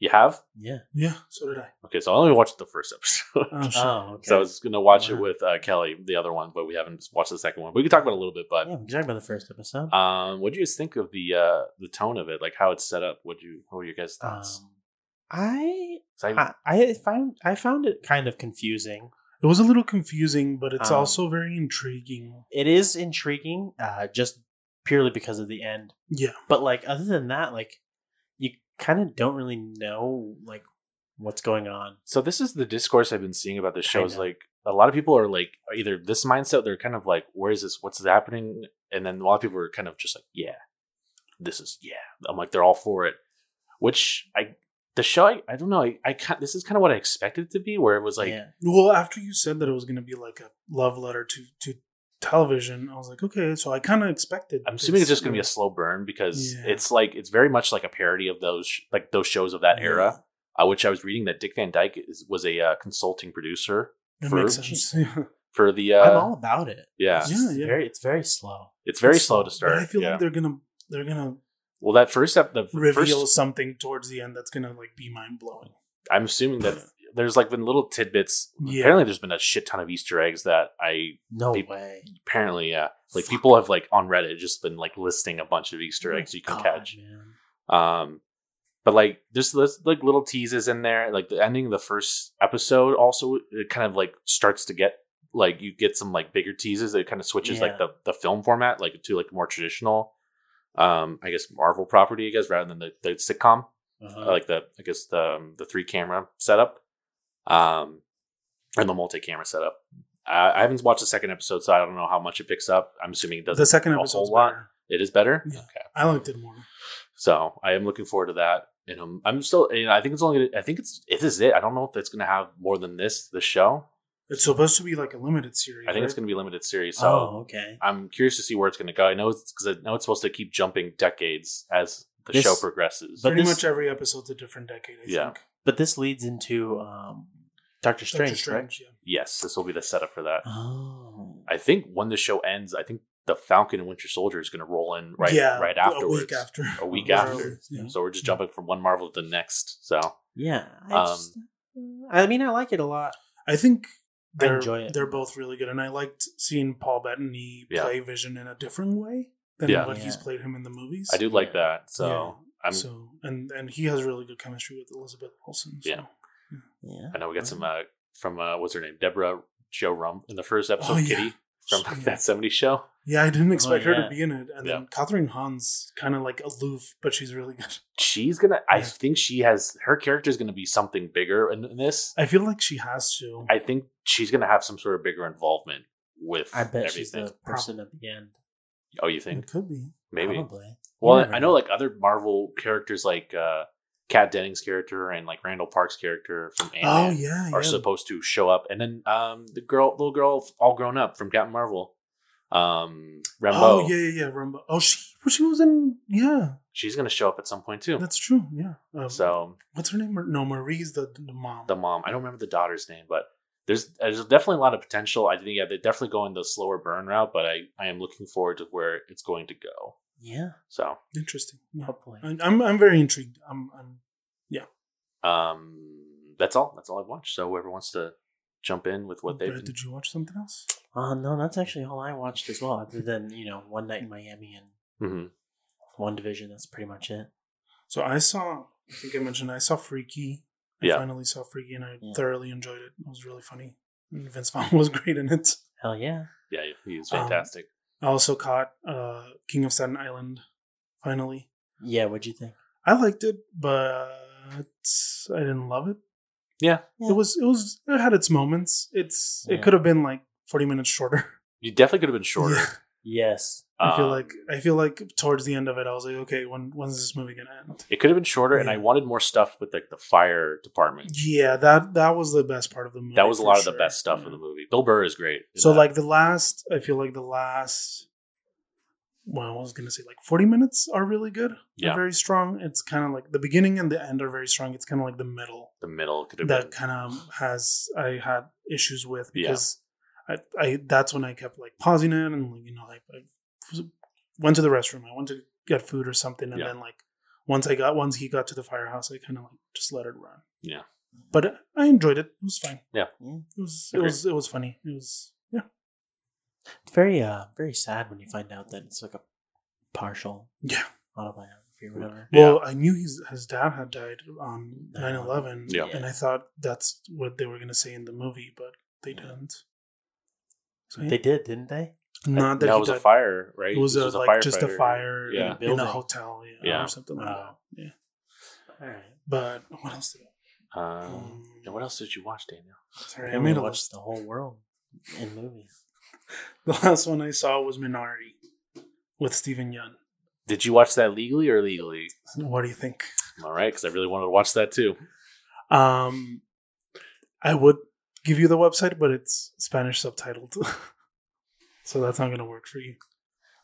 You have? Yeah. Yeah. So did I. Okay, so I only watched the first [LAUGHS] episode. Oh, shit. Oh, okay. So I was gonna watch it with uh, Kelly, the other one, but we haven't watched the second one. We can talk about it a little bit, but yeah, we talked about the first episode. Um, what do you guys think of the uh the tone of it, like how it's set up? What you what were your guys' thoughts? Um, I, I I found I found it kind of confusing. It was a little confusing, but it's Um, also very intriguing. It is intriguing, uh, just purely because of the end. Yeah. But like other than that, like you kind of don't really know like what's going on. so this is the discourse I've been seeing about the show. Is like a lot of people are like either this mindset, they're kind of like, where is this? What's happening? And then a lot of people are kind of just like, yeah, this is yeah. I'm like, they're all for it. Which I the show I, I don't know. I, I kind this is kind of what I expected it to be, where it was like yeah. Well, after you said that it was going to be like a love letter to to television, I was like, okay. So I kind of expected. I'm assuming it's just gonna be a slow burn because Yeah. it's like it's very much like a parody of those sh- like those shows of that era. Uh, which I was reading that Dick Van Dyke is, was a uh, consulting producer It for makes sense. [LAUGHS] For the I'm uh, all about it. yeah. It's Yeah, yeah. very it's very slow. It's very It's slow to start. But I feel yeah. like they're gonna they're gonna well, that first step, the reveal first, something towards the end that's gonna like be mind blowing. I'm assuming that there's like been little tidbits. Yeah. Apparently, there's been a shit ton of Easter eggs that I No Peop- way. apparently yeah, like Fuck. people have like on Reddit just been like listing a bunch of Easter Oh eggs you can God, catch. man. Um, but like there's this like little teases in there. Like the ending of the first episode also it kind of like starts to get like you get some like bigger teases. It kind of switches like the the film format like to like more traditional. Um, I guess Marvel property, I guess, rather than the, the sitcom, Uh-huh. like the I guess the um, the three camera setup, um, and the multi camera setup. I, I haven't watched the second episode, so I don't know how much it picks up. I'm assuming it doesn't. the second episode a episode's whole lot. better. It is better. Yeah. Okay. I liked it more. So I am looking forward to that. And um, I'm still, you know, I think it's only, gonna, I think it's, it is it. I don't know if it's going to have more than this, the show. It's supposed to be like a limited series. I think it's going to be a limited series. So oh, okay. I'm curious to see where it's going to go. I know it's because I know it's supposed to keep jumping decades as the This- show progresses. but pretty this- much every episode's a different decade. I Yeah. think. But this leads into um, Doctor Strange, Doctor correct? Strange. yes, this will be the setup for that. Oh, I think when the show ends, I think the Falcon and Winter Soldier is going to roll in right, yeah, right A afterwards. week after. A week Or after. early, yeah. So we're just jumping from one Marvel to the next. So yeah. I, Um, just, I mean, I like it a lot. I think they're enjoy it. they're both really good, and I liked seeing Paul Bettany Yeah. play Vision in a different way than Yeah. what he's played him in the movies. I do like Yeah. that. So I'm, so and and he has really good chemistry with Elizabeth Olsen. So. Yeah. Yeah. I know we got some uh, from uh, what's her name, Debra Jo Rupp in the first episode, Oh, yeah. Kitty from She- [LAUGHS] that '70s show. Yeah, I didn't expect her yeah. to be in it, and Yeah. then Kathryn Hahn's kind of like aloof, but she's really good. [LAUGHS] She's gonna. I think she has her character is gonna be something bigger in, in this. I feel like she has to. I think she's gonna have some sort of bigger involvement with I bet she's everything. the person at the end. Oh, you think it could be. maybe? Probably. Well, never I know like other Marvel characters like uh Kat Dennings' character and like Randall Park's character from Ant Oh yeah, are yeah. supposed to show up, and then um the girl, little girl, all grown up from Captain Marvel, um Rambeau. Oh yeah, yeah, yeah. Rambeau. Oh, she she was in. Yeah, she's gonna show up at some point too. that's true. Yeah. Um, So what's her name? No, Marie's the the mom. the mom, I don't remember the daughter's name, but there's there's definitely a lot of potential. I think yeah, they're definitely going the slower burn route, but I I am looking forward to where it's going to go. Yeah. So Interesting. Yeah. Hopefully. I- I'm I'm very intrigued. I'm I'm um that's all. That's all I've watched. So whoever wants to jump in with what they've Brett, did you watch something else? Uh, no, that's actually all I watched as well. Other than you know, One Night in Miami and Mhm. WandaVision. That's pretty much it. So I saw. I think I mentioned I saw Freaky. I Yeah. finally saw Freaky, and I Yeah. thoroughly enjoyed it. It was really funny. Vince Vaughn [LAUGHS] was great in it. Hell yeah. Yeah, he Um, fantastic. I also caught uh, King of Staten Island. Finally, Yeah. What'd you think? I liked it, but I didn't love it. yeah, Yeah. It was it was it had its moments. It's Yeah. it could have been like forty minutes shorter. you definitely could have been shorter. [LAUGHS] Yeah. Yes. I feel Um, like I feel like towards the end of it, I was like, okay, when when's this movie gonna end? it could have been shorter, and I wanted more stuff with like the fire department. Yeah, that that was the best part of the movie. That was a lot of the best stuff Yeah. in the movie. Bill Burr is great. So that. like the last, I feel like the last. Well, I was gonna say like forty minutes are really good. They're Yeah. very strong. It's kind of like the beginning and the end are very strong. It's kind of like the middle the middle could have that kind of has I had issues with Yeah. Because I, I that's when I kept like pausing it and like, you know like I went to the restroom. I went to get food or something, and Yeah. then like once I got once he got to the firehouse, I kind of like just let it run. Yeah. but I enjoyed it. It was fine. Yeah. Yeah. It was it was it was funny. It was yeah. It's very uh very sad when you find out that it's like a partial Yeah. autobiography or whatever. Well, I knew his his dad had died on 9-11, Yeah. and I thought that's what they were gonna say in the movie, but they didn't. So, yeah. They did, didn't they? Not that that he was a fire, right? It was, This a, like just a fire Yeah. in, a Building. hotel, yeah, Yeah. or something like Wow. that. Yeah, All right. but what else did I? Um, and what else did you watch, Daniel? Sorry, I mean, I made a watched the whole world in movies. [LAUGHS] The last one I saw was Minari with Steven Yeun. Did you watch that legally or illegally? What do you think? All right, because I really wanted to watch that too. Um, I would give you the website, but it's Spanish subtitled, [LAUGHS] so that's not gonna work for you.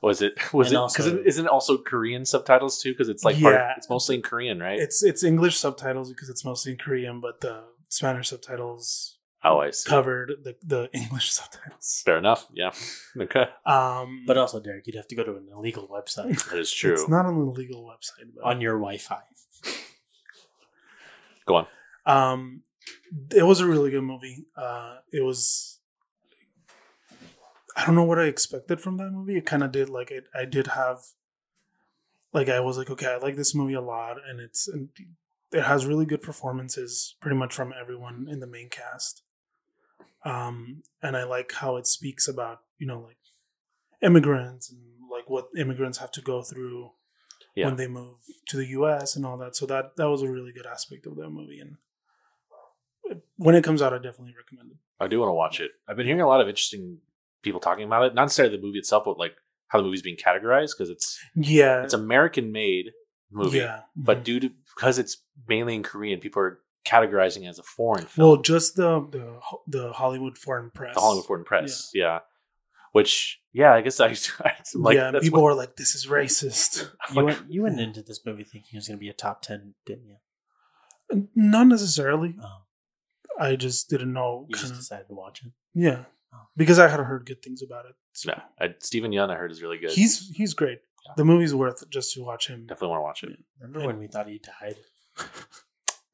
Was it? Was And it? Because also- it, isn't it also Korean subtitles too? Because it's like Yeah. part, it's mostly in Korean, right? It's it's English subtitles because it's mostly in Korean, but the Spanish subtitles oh, I see. covered the, the [LAUGHS] English subtitles. Fair enough. Yeah. Okay, Um, But also, Derek, you'd have to go to an illegal website [LAUGHS] that is true. It's not on the legal website. But, on your Wi-Fi. Go on. um, it was a really good movie. Uh, it was. I don't know what I expected from that movie. It kind of did like it. I did have. Like I was like, okay, I like this movie a lot, and it's and it has really good performances, pretty much from everyone in the main cast. Um, and I like how it speaks about you know like immigrants and like what immigrants have to go through Yeah. when they move to the U.S. and all that. So that that was a really good aspect of that movie, and when it comes out, I definitely recommend it. I do want to watch it. I've been hearing a lot of interesting people talking about it. Not necessarily the movie itself, but like how the movie's being categorized because it's Yeah, it's American made movie, Yeah, but mhm. due to because it's mainly in Korean, people are categorizing it as a foreign film. well, just the the the Hollywood Foreign Press. the Hollywood Foreign Press, yeah. Which, yeah, I guess I [LAUGHS] I'm like yeah, that's people what- were like, "This is racist." [LAUGHS] I'm You like, went you went into this movie thinking it was going to be a top ten, didn't you? Not necessarily. Oh, I just didn't know. you just kinda- decided to watch it. yeah, Oh. because I had heard good things about it. So yeah, I, Steven Yeun I heard is really good. he's he's great. Yeah. The movie's worth just to watch him. definitely want to watch it. Remember when we thought he died? [LAUGHS]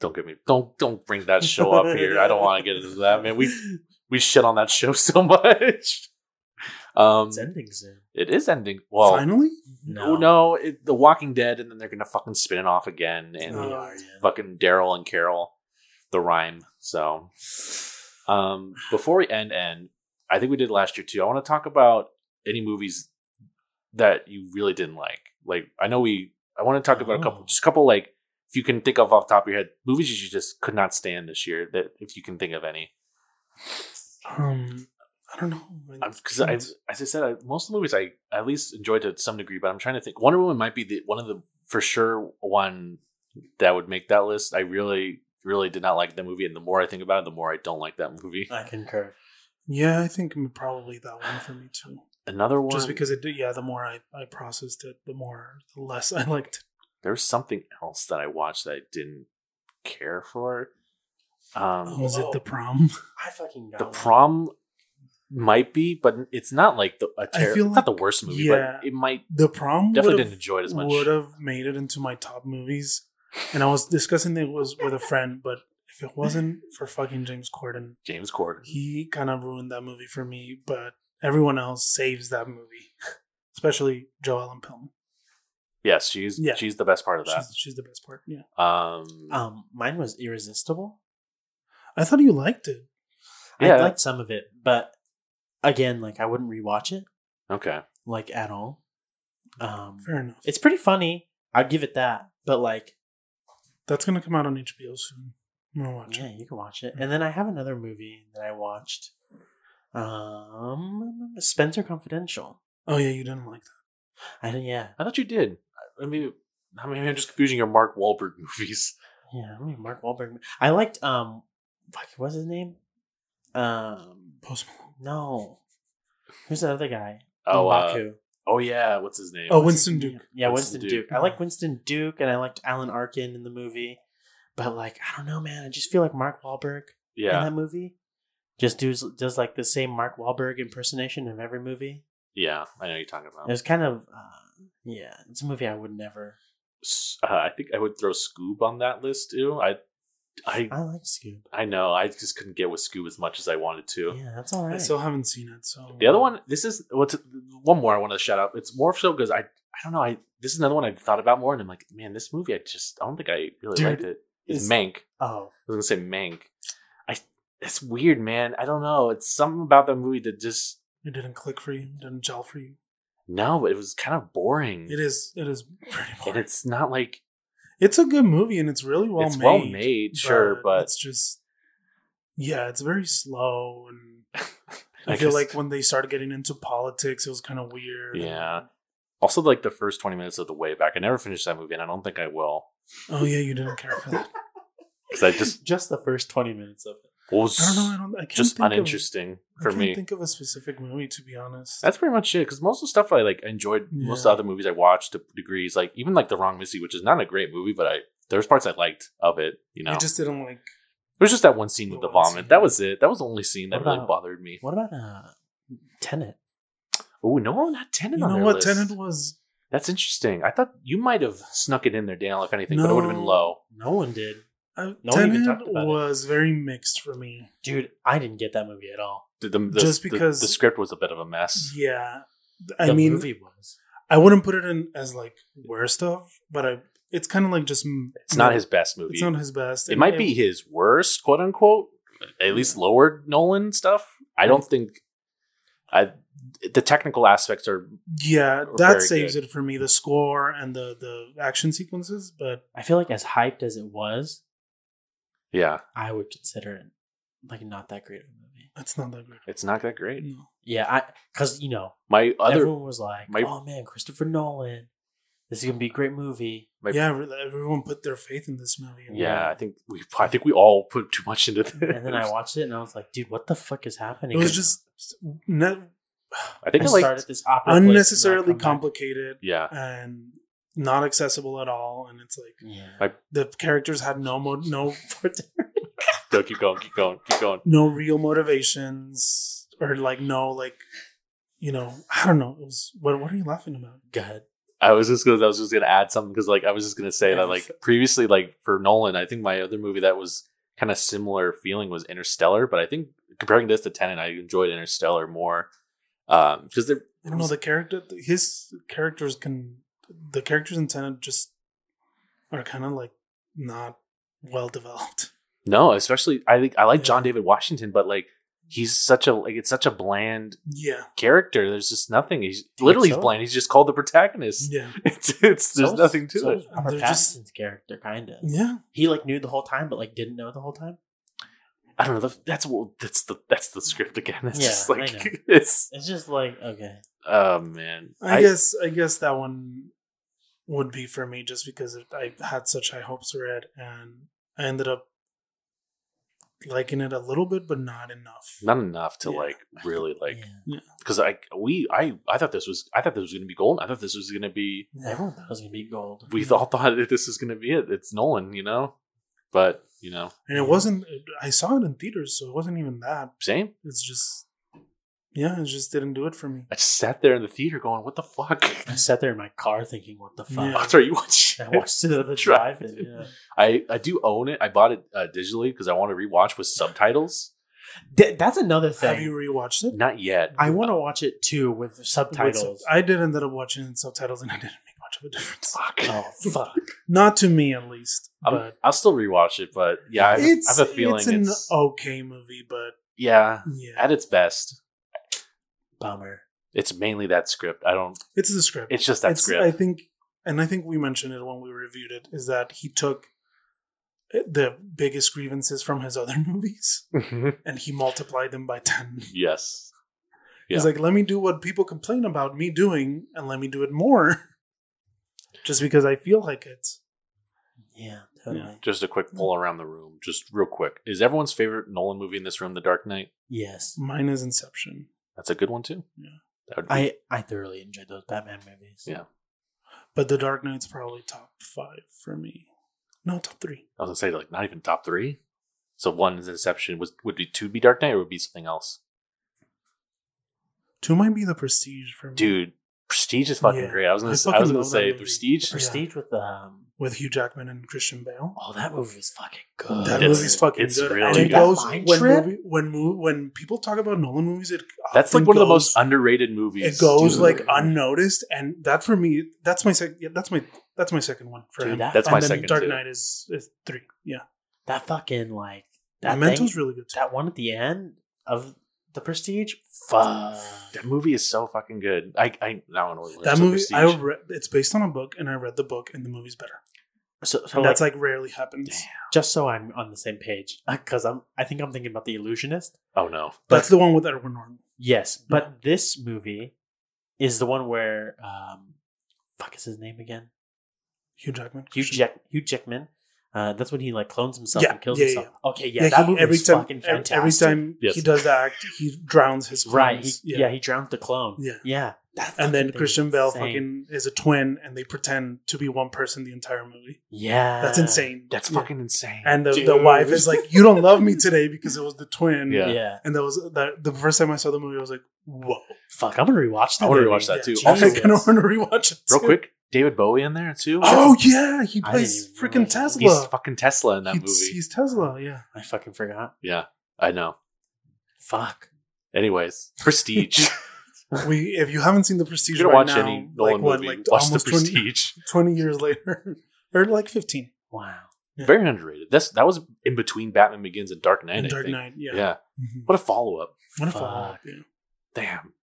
Don't get me don't don't bring that show up here. I don't want to get into that, man. We we shit on that show [LAUGHS] so much. Um, It's ending soon. it is ending. Well, Finally, no, no, it, The Walking Dead, and then they're gonna fucking spin it off again, and Oh, yeah. fucking Daryl and Carol, the rhyme. So, um, before we end, end, I think we did last year too. I want to talk about any movies that you really didn't like. Like, I know we. I want to talk about a couple, Oh. just a couple, like if you can think of off the top of your head, movies you just could not stand this year. That if you can think of any, um, I don't know. because I, as I said, I, most of the movies I at least enjoyed to some degree, but I'm trying to think. Wonder Woman might be the one of the for sure one that would make that list. I really, really did not like the movie, and the more I think about it, the more I don't like that movie. I concur. yeah, I think probably that one for me too. Another one, Just because it did, yeah. The more I, I processed it, the more the less [LAUGHS] I liked. it. there's something else that I watched that I didn't care for. Um, Was it the prom? [LAUGHS] I fucking got the one. prom might be, but it's not like the a ter- feel it's not the worst movie, yeah. but it might The prom definitely didn't enjoy it as much. Would have made it into my top movies, and I was discussing it was with a friend. But if it wasn't for fucking James Corden, James Corden. he kind of ruined that movie for me. But everyone else saves that movie, [LAUGHS] especially Jo Ellen Pellman. Yes, she's Yeah. she's the best part of that. She's, she's the best part. Yeah, Um, Um, mine was irresistible. I thought you liked it. Yeah. I liked some of it, but again, like I wouldn't rewatch it okay. like at all. Um, Fair enough. it's pretty funny. I'd give it that, but like, That's gonna come out on HBO soon. I'm gonna watch yeah, it. you can watch it. And then I have another movie that I watched. Um, Spencer Confidential. Oh yeah, you didn't like that. I didn't. Yeah, I thought you did. I mean, I mean, I'm just confusing your Mark Wahlberg [LAUGHS] movies. yeah. I mean, Mark Wahlberg. I liked um, fuck, what's his name? Um, Post Malone. no, who's the other guy? Oh, uh, M'Baku. Oh yeah, what's his name? Oh, What's Winston Duke. Yeah, Winston Winston, Duke. Duke. I like Winston Duke, and I liked Alan Arkin in the movie. But like, I don't know, man. I just feel like Mark Wahlberg Yeah. in that movie just does does like the same Mark Wahlberg impersonation of every movie. yeah, I know you're talking about. It's kind of, uh, yeah, it's a movie I would never. Uh, I think I would throw Scoob on that list too. I, I, I like Scoob. I know. I just couldn't get with Scoob as much as I wanted to. Yeah, that's all right. I still haven't seen it. So The other one, this is what's one more I want to shout out. It's more so because I, I don't know. I this is another one I've thought about more, and I'm like, man, this movie, I just, I don't think I really Dude, liked it. It's is- Mank. oh, I was gonna say Mank. I, it's weird, man. I don't know. It's something about that movie that just it didn't click for you. It didn't gel for you. no, but it was kind of boring. It is. It is pretty boring. and it's not like It's a good movie and it's really well it's made. well made, sure, but it's just yeah, it's very slow and [LAUGHS] I, I feel like when they started getting into politics, it was kind of weird. Yeah. Also, like the first twenty minutes of the way back, I never finished that movie, and I don't think I will Oh yeah, you didn't care for that. [LAUGHS] because I just just the first twenty minutes of it. Was I don't know. I don't. I can't just think uninteresting Of, I for can't me. think of a specific movie to be honest. That's pretty much it. Because most of the stuff I like I enjoyed. Most of the other movies I watched to degrees, like even like The Wrong Missy, which is not a great movie, but I there's parts I liked of it. You know, You just didn't like. There was just that one scene with The the vomit. scene. That was it. That was the only scene that What really bothered me. What about uh, Tenet? Oh no, one had Tenet You on know their what? list. Tenet was. That's interesting. I thought you might have snuck it in there, Daniel. If anything, but it would have been low. No one did. Uh, No one even Tenet talked about it. was very mixed for me. Dude, I didn't get that movie at all. The, the, the- Just because- the, script was a bit of a mess. Yeah, I the mean, movie was. I wouldn't put it in as like worst of, but I. It's kind of like just. It's not his best movie. It's not his best. it And might be his worst, quote unquote. At least lower Nolan stuff. I don't think. I the technical aspects are Yeah, Or that very saves good. it for me. The score and the the action sequences, but I feel like as hyped as it was, yeah. I would consider it like not that great of a movie. it's not that great. It's not that great. No. Yeah, I because you know My other everyone was like, my- "Oh man, Christopher Nolan, this is gonna be a great movie." my, yeah, everyone put their faith in this movie. yeah, I think we I think we all put too much into this. And then I watched it and I was like, "Dude, what the fuck is happening?" it was just ne- I think I I like started this opera place and unnecessarily I come back- complicated yeah. and not accessible at all. And it's like Yeah, My- the characters had no mo- no [LAUGHS] Go keep going, keep going, keep going. no real motivations or like no like you know I don't know. It was what what are you laughing about? God, I was just gonna I was just gonna add something because like I was just gonna say that like previously like for Nolan, I think my other movie that was kind of similar feeling was Interstellar, but I think comparing this to Tenet, I enjoyed Interstellar more. Um, because they're I don't know the character. His characters can the characters in Tenet just are kind of like not well developed. [LAUGHS] no, especially I think I like John David Washington, but like he's such a like it's such a bland Yeah, character. There's just nothing. He's literally he's so? bland. He's just called the protagonist. yeah, [LAUGHS] It's it's there's So- nothing to so it. is Robert They're just- character, kind of. yeah. He like knew the whole time, but like didn't know the whole time. I don't know. That's what that's the that's the script again. It's Yeah, just I like know. [LAUGHS] it's It's just like okay, oh man. I, guess I guess that one would be for me just because it, I had such high hopes for it, and I ended up liking it a little bit, but not enough. not enough to Yeah. like really [LAUGHS] like yeah. because I we I I thought this was I thought this was gonna be gold. I thought this was gonna be everyone thought it was gonna be gold. we all [LAUGHS] thought that this was gonna be it. It's Nolan, you know, but you know, and it wasn't. I saw it in theaters, so it wasn't even that. same. It's just, yeah, it just didn't do it for me. I just sat there in the theater going, "What the fuck?" I sat there in my car thinking, "What the fuck?" Yeah. After you watch, [LAUGHS] I watched it at the [LAUGHS] Drive. drive. Yeah. I I do own it. I bought it uh, digitally because I want to rewatch with subtitles. Th- that's another thing. Have you rewatched it? Not yet. I want to watch it too with With subtitles. sub- I did end up watching it in subtitles, and I didn't make much of a difference. Fuck. oh fuck! [LAUGHS] Not to me, at least. I'm- But I'll still rewatch it, but yeah, I have, it's, I have a feeling it's it's, an okay movie, but yeah yeah, at its best. Bummer. It's mainly that script. I don't. it's the script. It's just that It's- script. I think, and I think we mentioned it when we reviewed it, is that he took eh, the biggest grievances from his other [LAUGHS] movies mm-hmm. and he multiplied them by 10. yes. He's like, let me do what people complain about me doing and let me do it more. [LAUGHS] Just because I feel like it. Yeah, totally. Just a quick pull around the room, just real quick. Is everyone's favorite Nolan movie in this room The Dark Knight? Yes, Mine is Inception. That's a good one too. Yeah. Be, I I thoroughly enjoyed those Batman movies. Yeah. But The Dark Knight's probably top five for me. No, top three. I was gonna say like not even top three. So one is Inception. Was would be two be Dark Knight or would be something else? Two might be The Prestige for me. Dude, Prestige is fucking Yeah. great. I was gonna I say, I fucking was gonna say movie. Prestige. Prestige with um. With Hugh Jackman and Christian Bale. Oh, that movie was fucking good. That It's- movie's fucking it's good. really and it good. goes when movie, when mo- when people talk about Nolan movies, it That's like often one of the most underrated movies. It goes Dude. like unnoticed, and that for me, that's my second. Yeah, that's my that's my second one for Dude, him. that That's and my then second Dark too. Knight is, is three. Yeah, that fucking like that Memento's thing, really good too. that one at the end of the Prestige. Fuck. That movie is so fucking good. I I now I know what That it's a movie, I Prestige. read, it's based on a book, and I read the book, and the movie's better. So, so like, that's like rarely happens. just so I'm on the same page, [LAUGHS] because I'm I think I'm thinking about the Illusionist. Oh no. That's the one with Edward Norton. Yes, but this movie is the one where um, fuck is his name again? Hugh Jackman. Hugh Jack Hugh Jackman. Uh, that's when he like clones himself Yeah, and kills yeah, himself. Okay, yeah, Yeah, that he- movie every is time, fucking fantastic. every time Yes. he does that act, he drowns his clones. right? He, yeah. he drowns the clone. Yeah. yeah. And then Christian is Bale insane. fucking is a twin, and they pretend to be one person the entire movie. yeah. That's insane. That's Yeah. fucking insane. And the, the wife is like, "You don't love me today because it was the twin." Yeah. Yeah. And that was that. The first time I saw the movie, I was like, "Whoa!" Fuck, I'm gonna rewatch that. I wanna movie. rewatch that too. [LAUGHS] I Also- kind of want to rewatch it. Real too. quick, David Bowie in there too? Oh yeah, he plays freaking. Tesla. He's fucking Tesla in that he's, movie. he's Tesla. Yeah, I fucking forgot. yeah, I know. he's, he's Tesla. Yeah. I fucking forgot. Yeah, I know. Fuck. Anyways, [LAUGHS] Prestige. [LAUGHS] we if you haven't seen the Prestige You're right watch now, any Nolan like what, movie, like watch the almost 20, Prestige. [LAUGHS] 20 years later, or like fifteen. Wow. Yeah. Very underrated. That's that was in between Batman Begins and Dark Knight. In I Dark think. Knight, yeah. Yeah. Mhm. What a follow up. What a Fuck. follow up, yeah. Damn.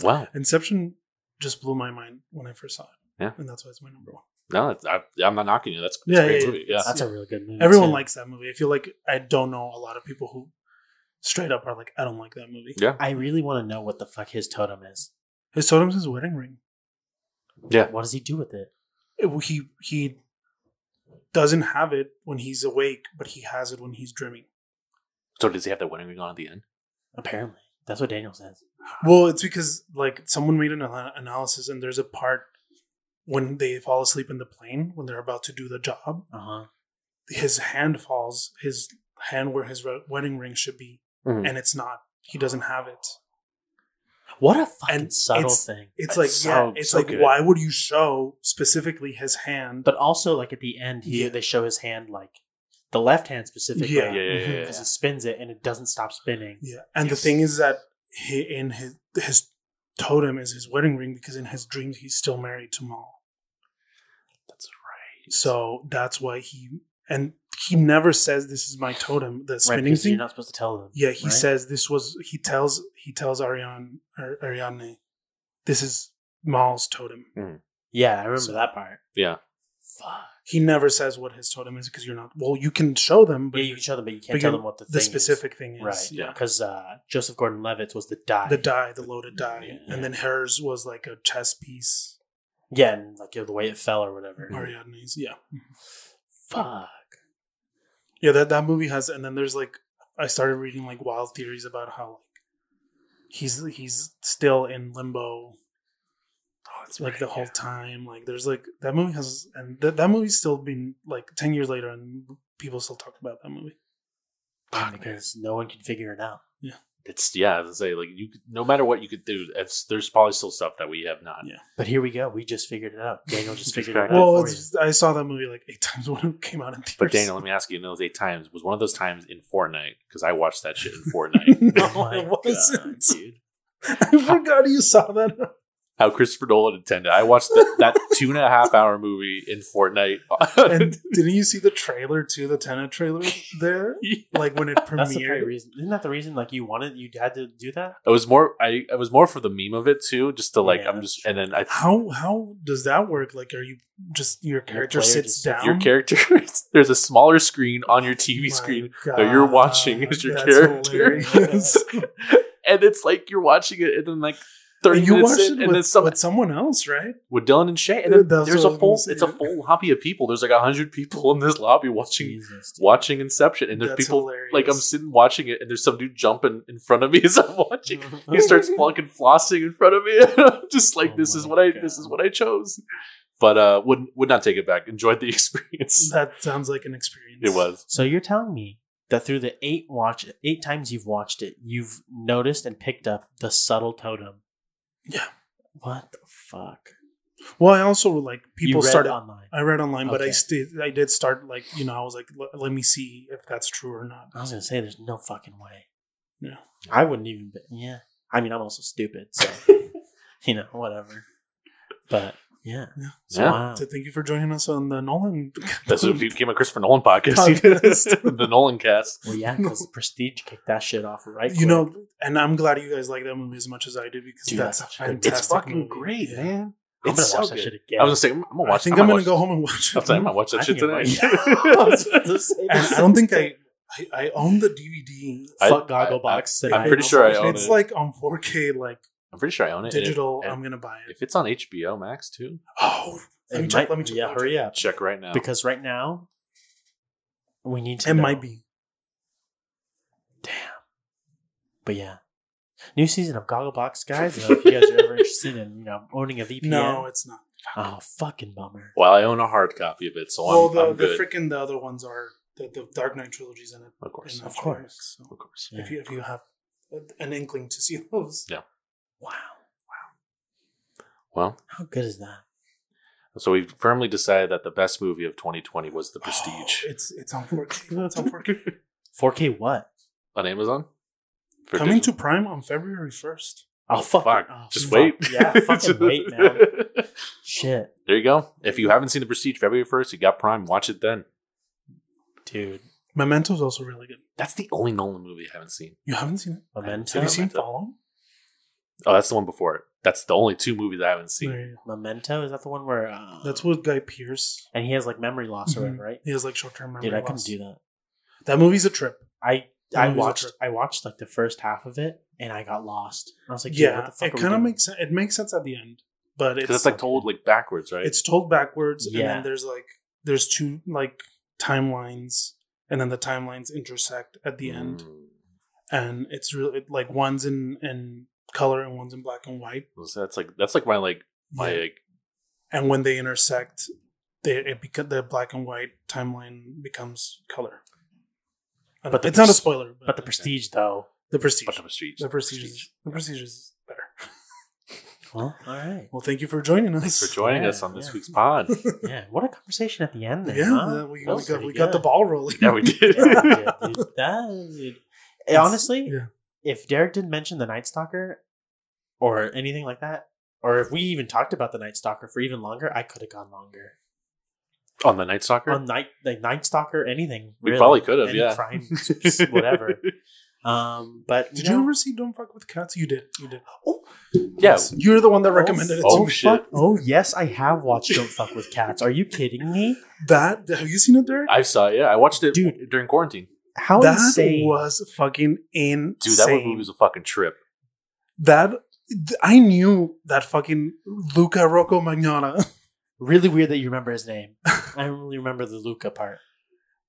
Wow. Inception just blew my mind when I first saw it. Yeah. and that's why it's my number one. No, I, I'm not knocking you. That's, that's Yeah, a great yeah, movie. yeah. Yeah. That's a really good movie. Everyone too. likes that movie. I feel like I don't know a lot of people who straight up are like, I don't like that movie. Yeah. I really want to know what the fuck his totem is. His totem's his wedding ring. Yeah. What does he do with it? It- he he doesn't have it when he's awake, but he has it when he's dreaming. So does he have that wedding ring on at the end? Apparently, that's what Daniel says. Well, it's because like someone made an analysis, and there's a part when they fall asleep in the plane when they're about to do the job. Uh huh. His hand falls, his hand where his re- wedding ring should be, Mhm. and it's not. He doesn't have it. What a fucking And subtle it's- thing. It's That's like so- yeah, it's so like good. why would you show specifically his hand? But also, like at the end, he Yeah. they show his hand, like the left hand specifically, Yeah. Yeah, yeah, yeah, mm-hmm. because yeah. he spins it and it doesn't stop spinning. Yeah, and Yes. the thing is that he, in his his totem is his wedding ring because in his dreams he's still married to Mal. That's right. So that's why he and he never says this is my totem. The spinning because thing. you're not supposed to tell them. yeah, he right? says this was. He tells he tells Ariane or Ariane, this is Mal's totem. Mm. Yeah, I remember So- that part. Yeah. Fuck. He never says what his totem is because you're not. Well, you can show them, but Yeah, you can show them, but you can't tell them what the, the thing specific thing is Right. Yeah, Because uh, Joseph Gordon-Levitt was the die. the die, the loaded die, Yeah. and then hers was like a chess piece. Yeah, and like you know, the way it fell or whatever. Ariadne's, yeah. Fuck. Yeah, that that movie has, and then there's like I started reading like wild theories about how like he's he's still in limbo that's like right, the whole yeah. time. Like there's like that movie has, and th- that movie's still been like ten years later, and people still talk about that movie. Fuck, man. because no one can figure it out. Yeah. It's yeah. As I say, like you, could, no matter what you could do, it's there's probably still stuff that we have not. Yeah. But here we go. We just figured it out. Daniel just Just [LAUGHS] figured it it. out. Well, it's, I saw that movie like eight [LAUGHS] times when it came out in theaters. But Daniel, let me ask you: in those eight times, was one of those times in Fortnite? Because I watched that shit in [LAUGHS] Fortnite. no, Oh it wasn't. God, dude. I forgot you saw that. How Christopher Nolan intended. I watched the, that [LAUGHS] two and a half hour movie in Fortnite. and [LAUGHS] didn't you see the trailer to The Tenet trailer there, [LAUGHS] like when it That's the premiered. reason. Isn't that the reason? Like you wanted, you had to do that. it was more. I it was more for the meme of it too, just to like. Yeah, I'm that's just and then I How how does that work? Like, are you just your character player sits just down? your character. there's a smaller screen on your TV My screen that you're watching God, as your that's character, and it's like you're watching it, and then like. 30 you minutes watched in, it and with, then some, with someone else, right? with Dylan and Shay, and then that's there's what I a was full. gonna say, It's a yeah. full lobby of people. There's like a hundred people in this lobby watching Jesus, watching Inception, and there's That's people hilarious. like I'm sitting watching it, and there's some dude jumping in front of me [LAUGHS] as I'm watching. [LAUGHS] He starts fucking flossing in front of me, [LAUGHS] and I'm just like, Oh "This is my what I this is what I chose." But uh, would would not take it back. Enjoyed the experience. That sounds like an experience. It was. So you're telling me that through the eight watch eight times you've watched it, you've noticed and picked up the subtle totem. Yeah. What the fuck? Well, I also like people read started. online. I read online, but I Okay. still I did start like you know I was like let, let me see if that's true or not. I was gonna say there's no fucking way. Yeah. I wouldn't even. Be, yeah. I mean, I'm also stupid, so [LAUGHS] you know, whatever. But yeah. Yeah. Yeah. Wow. So thank you for joining us on the Nolan. [LAUGHS] That's what became a Christopher Nolan podcast. Podcast. [LAUGHS] the Nolan cast. Well, yeah, because [LAUGHS] Prestige kicked that shit off right. you quick. know, and I'm glad you guys like that movie as much as I did because Dude, that's, that's a such a good- fantastic. It's fucking movie. great, Yeah. man. I'm It's gonna watch so that good. shit again. I was gonna say, I'm gonna watch. I think I'm I'm gonna watch- go home and watch I it. was saying, I might watch that I shit think it tonight. I was about to say and the I don't think I, I I own the DVD. I- fuck goggle I- box. I- sitting I'm pretty now. sure I If own it's it. like on 4K, like I'm pretty sure I own it. And if- digital, and I'm gonna buy it. If it's on HBO Max too, Oh, let me check. might- Let me check. Yeah, hurry up. check right now. Because right now, we need to. check. It know. might be. Damn. But yeah. New season of Gogglebox, guys. Uh, if you guys are ever interested in, you know, owning a VPN. No, it's not. Oh, fucking bummer. well, I own a hard copy of it, so well, I'm, the I'm the freaking the other ones are the, the Dark Knight trilogies in it. of course, Of course. Max, so of course. Yeah. If you if you have an inkling to see [LAUGHS] those, Yeah. Wow. Wow. Well, How good is that? So we firmly decided that the best movie of 2020 was The Prestige Oh, it's it's on 4K. [LAUGHS] It's on 4K. 4K what? on Amazon. For Coming to. Prime on February 1st. Oh, fuck. fuck. Oh, Just fuck. wait. Yeah, [LAUGHS] fucking wait, man. [LAUGHS] Shit, There you go. If you haven't seen The Prestige February 1st, you got Prime. Watch it then. dude. Memento's also really good. That's the only Nolan movie I haven't seen. You haven't seen it? Memento. Have you seen Memento. Follow? Oh, that's the one before it. That's the only two movies I haven't seen. you. Memento is that the one where? Uh, That's with Guy Pearce. and he has like memory loss or whatever, right? He has like short term memory Dude, I loss. couldn't do that. That movie's a trip. I That I movie's a watched trip. I watched like the first half of it and I got lost. I was like, dude, yeah, what the fuck it are we kind of doing? makes sense. It makes sense at the end, but it's Because it's like told like backwards, right? it's told backwards, and Yeah. then there's like there's two like timelines, and then the timelines intersect at the end, Mm. and it's really like one's in in color and one's in black and white. So that's like that's like my like my Yeah. like and when they intersect, they it beca- the black and white timeline becomes color. But know. the it's not a spoiler, but, But the prestige though. the prestige, but the prestige. the prestige, is, the prestige is better. Well, all right. Well, thank you for joining us. Thanks for joining Yeah, us on this yeah. week's pod. [LAUGHS] Yeah, what a conversation at the end there. yeah, huh? we, we got we got the ball rolling. yeah, we did. Yeah, [LAUGHS] yeah, dude. That- [LAUGHS] dude. Eh, honestly, yeah. If Derek didn't mention the Night Stalker or anything like that, or if we even talked about the Night Stalker for even longer, I could have gone longer. on the Night Stalker. On Night like Night Stalker, anything. We really. probably could have, Any yeah. Crime, [LAUGHS] whatever. Um, but Did you, you ever see Don't Fuck with Cats? You did. You did. Oh, yeah, You're the one that recommended it to oh, me. shit. fuck- oh yes, I have watched Don't Fuck with Cats. Are you kidding me? [LAUGHS] That have you seen it, Derek? I saw. it, Yeah, I watched it Dude. during quarantine. How that insane! was fucking insane. Dude, that movie was a fucking trip. that I knew that fucking Luka Rocco Magnotta. [LAUGHS] really weird that you remember his name. [LAUGHS] I don't really remember the Luca part.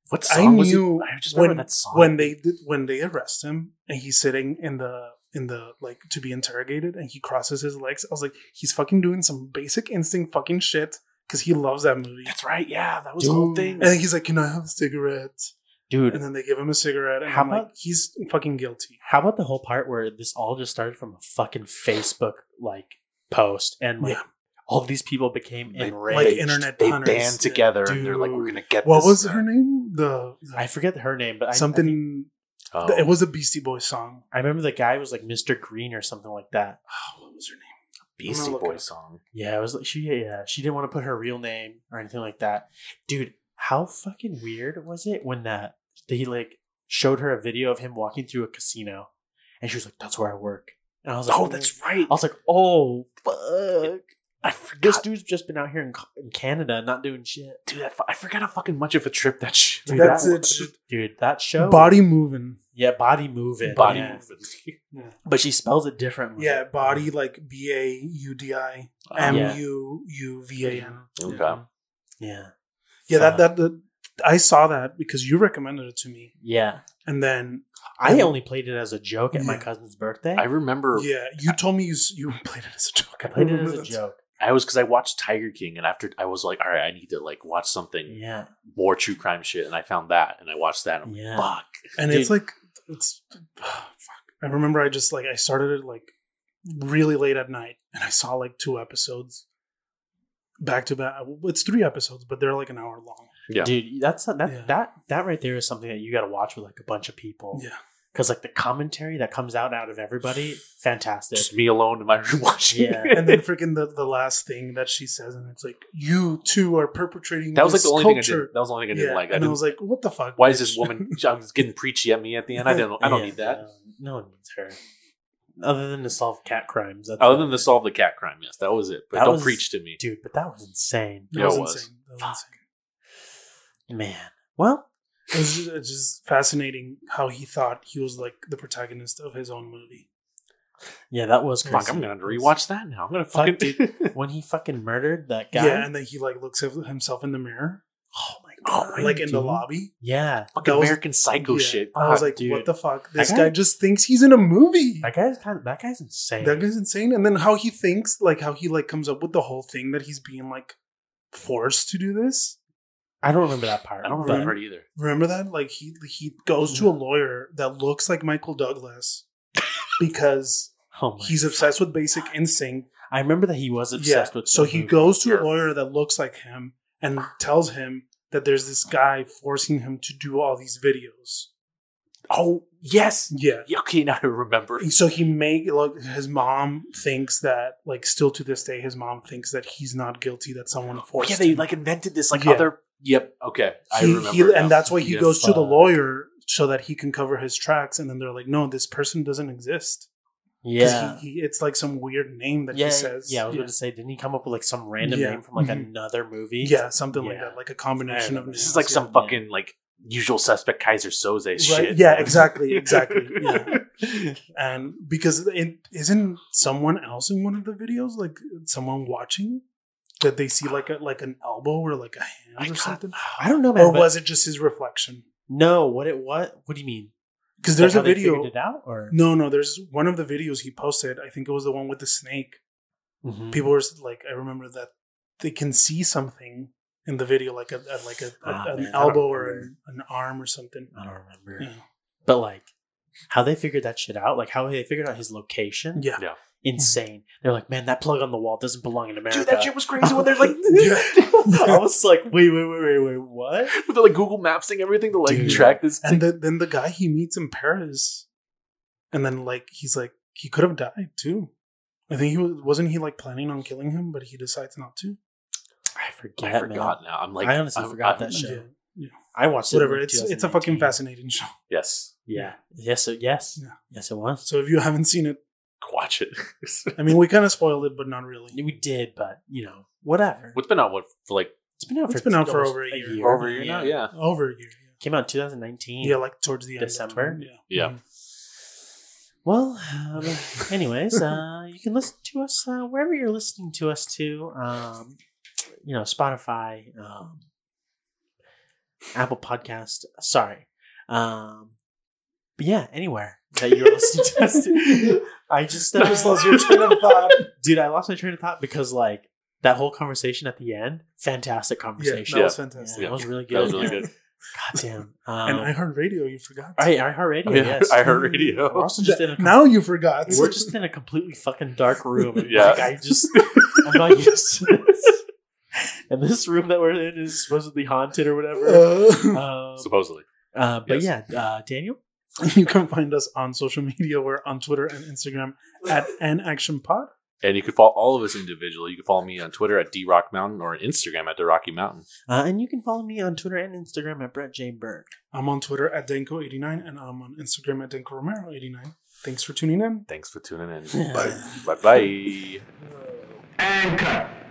What I song was it? knew I just remember when that song. when they did, when they arrest him and he's sitting in the in the like to be interrogated and he crosses his legs. I was like, he's fucking doing some basic instinct fucking shit because he loves that movie. That's right. Yeah, that was the whole thing. And he's like, "Can I have a cigarette?" Dude, And then they give him a cigarette, and How I'm like, about- "He's fucking guilty." how about the whole part where this all just started from a fucking Facebook like post and like Yeah. all these people became They- enraged. like internet They punters. band together and they're like, "We're gonna get What this was guy." her name? The, the- I forget her name, but something. I, think- Oh. it was a Beastie Boys song. I remember the guy was like Mr. Green or something like that. Oh, what was her name? Beastie I'm gonna look it Boys song. Yeah, it was like she yeah she didn't want to put her real name or anything like that. Dude, how fucking weird was it when that he like showed her a video of him walking through a casino, and she was like, "That's where I work." And I was like, Oh, that's right. I was like, "Oh fuck." I forgot. This dude's just been out here in, in Canada not doing shit. dude. I, I forgot how fucking much of a trip that shit. Dude, That's that, it. Dude, that show. Body moving. Yeah, body moving. Body yeah. movement. [LAUGHS] But she spells it differently. Yeah, body like B A U D I Uh, M Yeah. U U V A N. Okay. Yeah. Yeah, that Fuck. that the I saw that because you recommended it to me, Yeah. and then I only played it as a joke at my Yeah. cousin's birthday. I remember. yeah, you told me you s- you [LAUGHS] played it as a joke. I played it remember as a that. [LAUGHS] joke. I was because I watched Tiger King, and after I was like, all right, I need to like watch something Yeah. more true crime shit, and I found that, and I watched that. And I'm Yeah. like, fuck. and Dude. it's like it's [SIGHS] fuck. I remember I just like I started it like really late at night, and I saw like two episodes back to back. It's three episodes, but they're like an hour long. Yeah. Dude, that's that Yeah. that that right there is something that you got to watch with like a bunch of people. Yeah, Because like the commentary that comes out out of everybody, [SIGHS] fantastic. Just me alone in my room [LAUGHS] watching. Yeah. and then freaking the the last thing that she says, and it's like you two are perpetrating. that was like the only thing I did. That was the only thing I didn't Yeah, like. I and I didn't, was like, "What the fuck? why is this woman? [LAUGHS] I was getting preachy at me at the end. I didn't. I don't Yeah, need that. No, no one needs her. Other than to solve cat crimes. That's Other than to solve the cat crime, yes, that was it. But That don't was- preach to me. dude, but that was insane. That Yeah, was it was. insane. That was Fuck. insane. Man. Well, It was just, it's just fascinating how he thought he was like the protagonist of his own movie. yeah, that was crazy. Fuck, I'm gonna have to rewatch that now. I'm gonna fucking. Fuck, [LAUGHS] when he fucking murdered that guy. Yeah, and then he like looks at himself in the mirror, oh my Oh like in the lobby. Yeah. fucking That was- American Psycho Yeah. shit. I was oh, like, dude. "What the fuck? This guy- guy just thinks he's in a movie." That guy's kind of, that guy's insane. That guy's insane. And then how he thinks, like how he like comes up with the whole thing that he's being like forced to do this. I don't remember that part. I don't remember that part either. Remember that? Like he he goes to a lawyer that looks like Michael Douglas [LAUGHS] because Oh he's obsessed with Basic Instinct, I remember that he was obsessed yeah. with. So he movie. goes to Yeah. a lawyer that looks like him and tells him that there's this guy forcing him to do all these videos. Oh yes. Yeah. Yeah, Okay, now I remember. So he make like his mom thinks that like still to this day his mom thinks that he's not guilty that someone Oh, forced yeah, they him. like invented this like Yeah. other. Yep. Okay, I he, remember. he- and that's why he Yeah. goes to the lawyer so that he can cover his tracks and then they're like no this person doesn't exist 'Cause Yeah. he, he, it's like some weird name that yeah, he says yeah, I was yeah. going to say, didn't he come up with like some random Yeah. name from like Mhm. another movie? Yeah, something like that like a combination of. This is like some fucking like usual suspect Keyser Söze Right, shit. yeah, exactly, exactly, [LAUGHS] yeah. and because it isn't someone else in one of the videos like someone watching that they see like a like an elbow or like a hand I or something [SIGHS] I don't know, man. or was it just his reflection no? What it what? What do you mean? Because there's a video figured it out, or no no there's one of the videos he posted i think it was the one with the snake Mhm. people were like i remember that they can see something in the video like a, a like a, a- Ah, an man, elbow or an, an arm or something I don't remember. yeah. But like how they figured that shit out, like how they figured out his location, yeah Yeah. Insane. They're like, man, that plug on the wall doesn't belong in America. Dude, that shit was crazy when they're like, [LAUGHS] [LAUGHS] I was like, wait, wait, wait, wait, wait, what? with the like Google Maps thing, everything to like Dude. track this. and the, then the guy he meets in paris and then like he's like he could have died too i think he was wasn't he like planning on killing him but he decides not to I forget. I forgot now. I'm like, I honestly I'm- forgot I'm- that show. yeah, yeah. I watched it. whatever in it's it's a fucking fascinating show Yes, Yeah. Yes. It, yes. Yeah. Yes, it was. so if you haven't seen it watch it. i mean we kind of spoiled it but not really We did, but you know, whatever. What's been out what for like It's been out It's for been out for over a year. for over a year now? Yeah, over a year Yeah. Came out in 2019. yeah like towards the end of December? 20, yeah yeah. Mhm. Well, um, [LAUGHS] anyways, uh, you can listen to us uh, wherever you're listening to us to. Um, you know, Spotify, um, Apple Podcast. Sorry, um, but yeah, anywhere that you're listening to us. To. [LAUGHS] I just, just lost your train of thought. [LAUGHS] dude. I lost my train of thought because like that whole conversation at the end, fantastic yeah conversation. that was Yeah, fantastic that was really good. That was really good. [LAUGHS] God damn. and Um, i heard radio you forgot I, iHeartRadio. Oh, yeah, yes. [LAUGHS] I heard radio. We're also just in a now you forgot we're just in a completely fucking dark room. And Yeah. like, I just I'm not used to this. And this room that we're in is supposedly haunted or whatever. Uh, Um, Supposedly, uh, but yes. yeah, uh, Daniel. [LAUGHS] you can find us on social media we're on twitter and instagram at an action pod and you can follow all of us individually. You can follow me on Twitter at drock mountain or on Instagram at the Rocky Mountain. Uh, and you can follow me on Twitter and Instagram at Brett J. Berg. i'm on twitter at denko89 and i'm on instagram at denko romero89 thanks for tuning in Thanks for tuning in. [LAUGHS] Bye. Bye bye. And cut.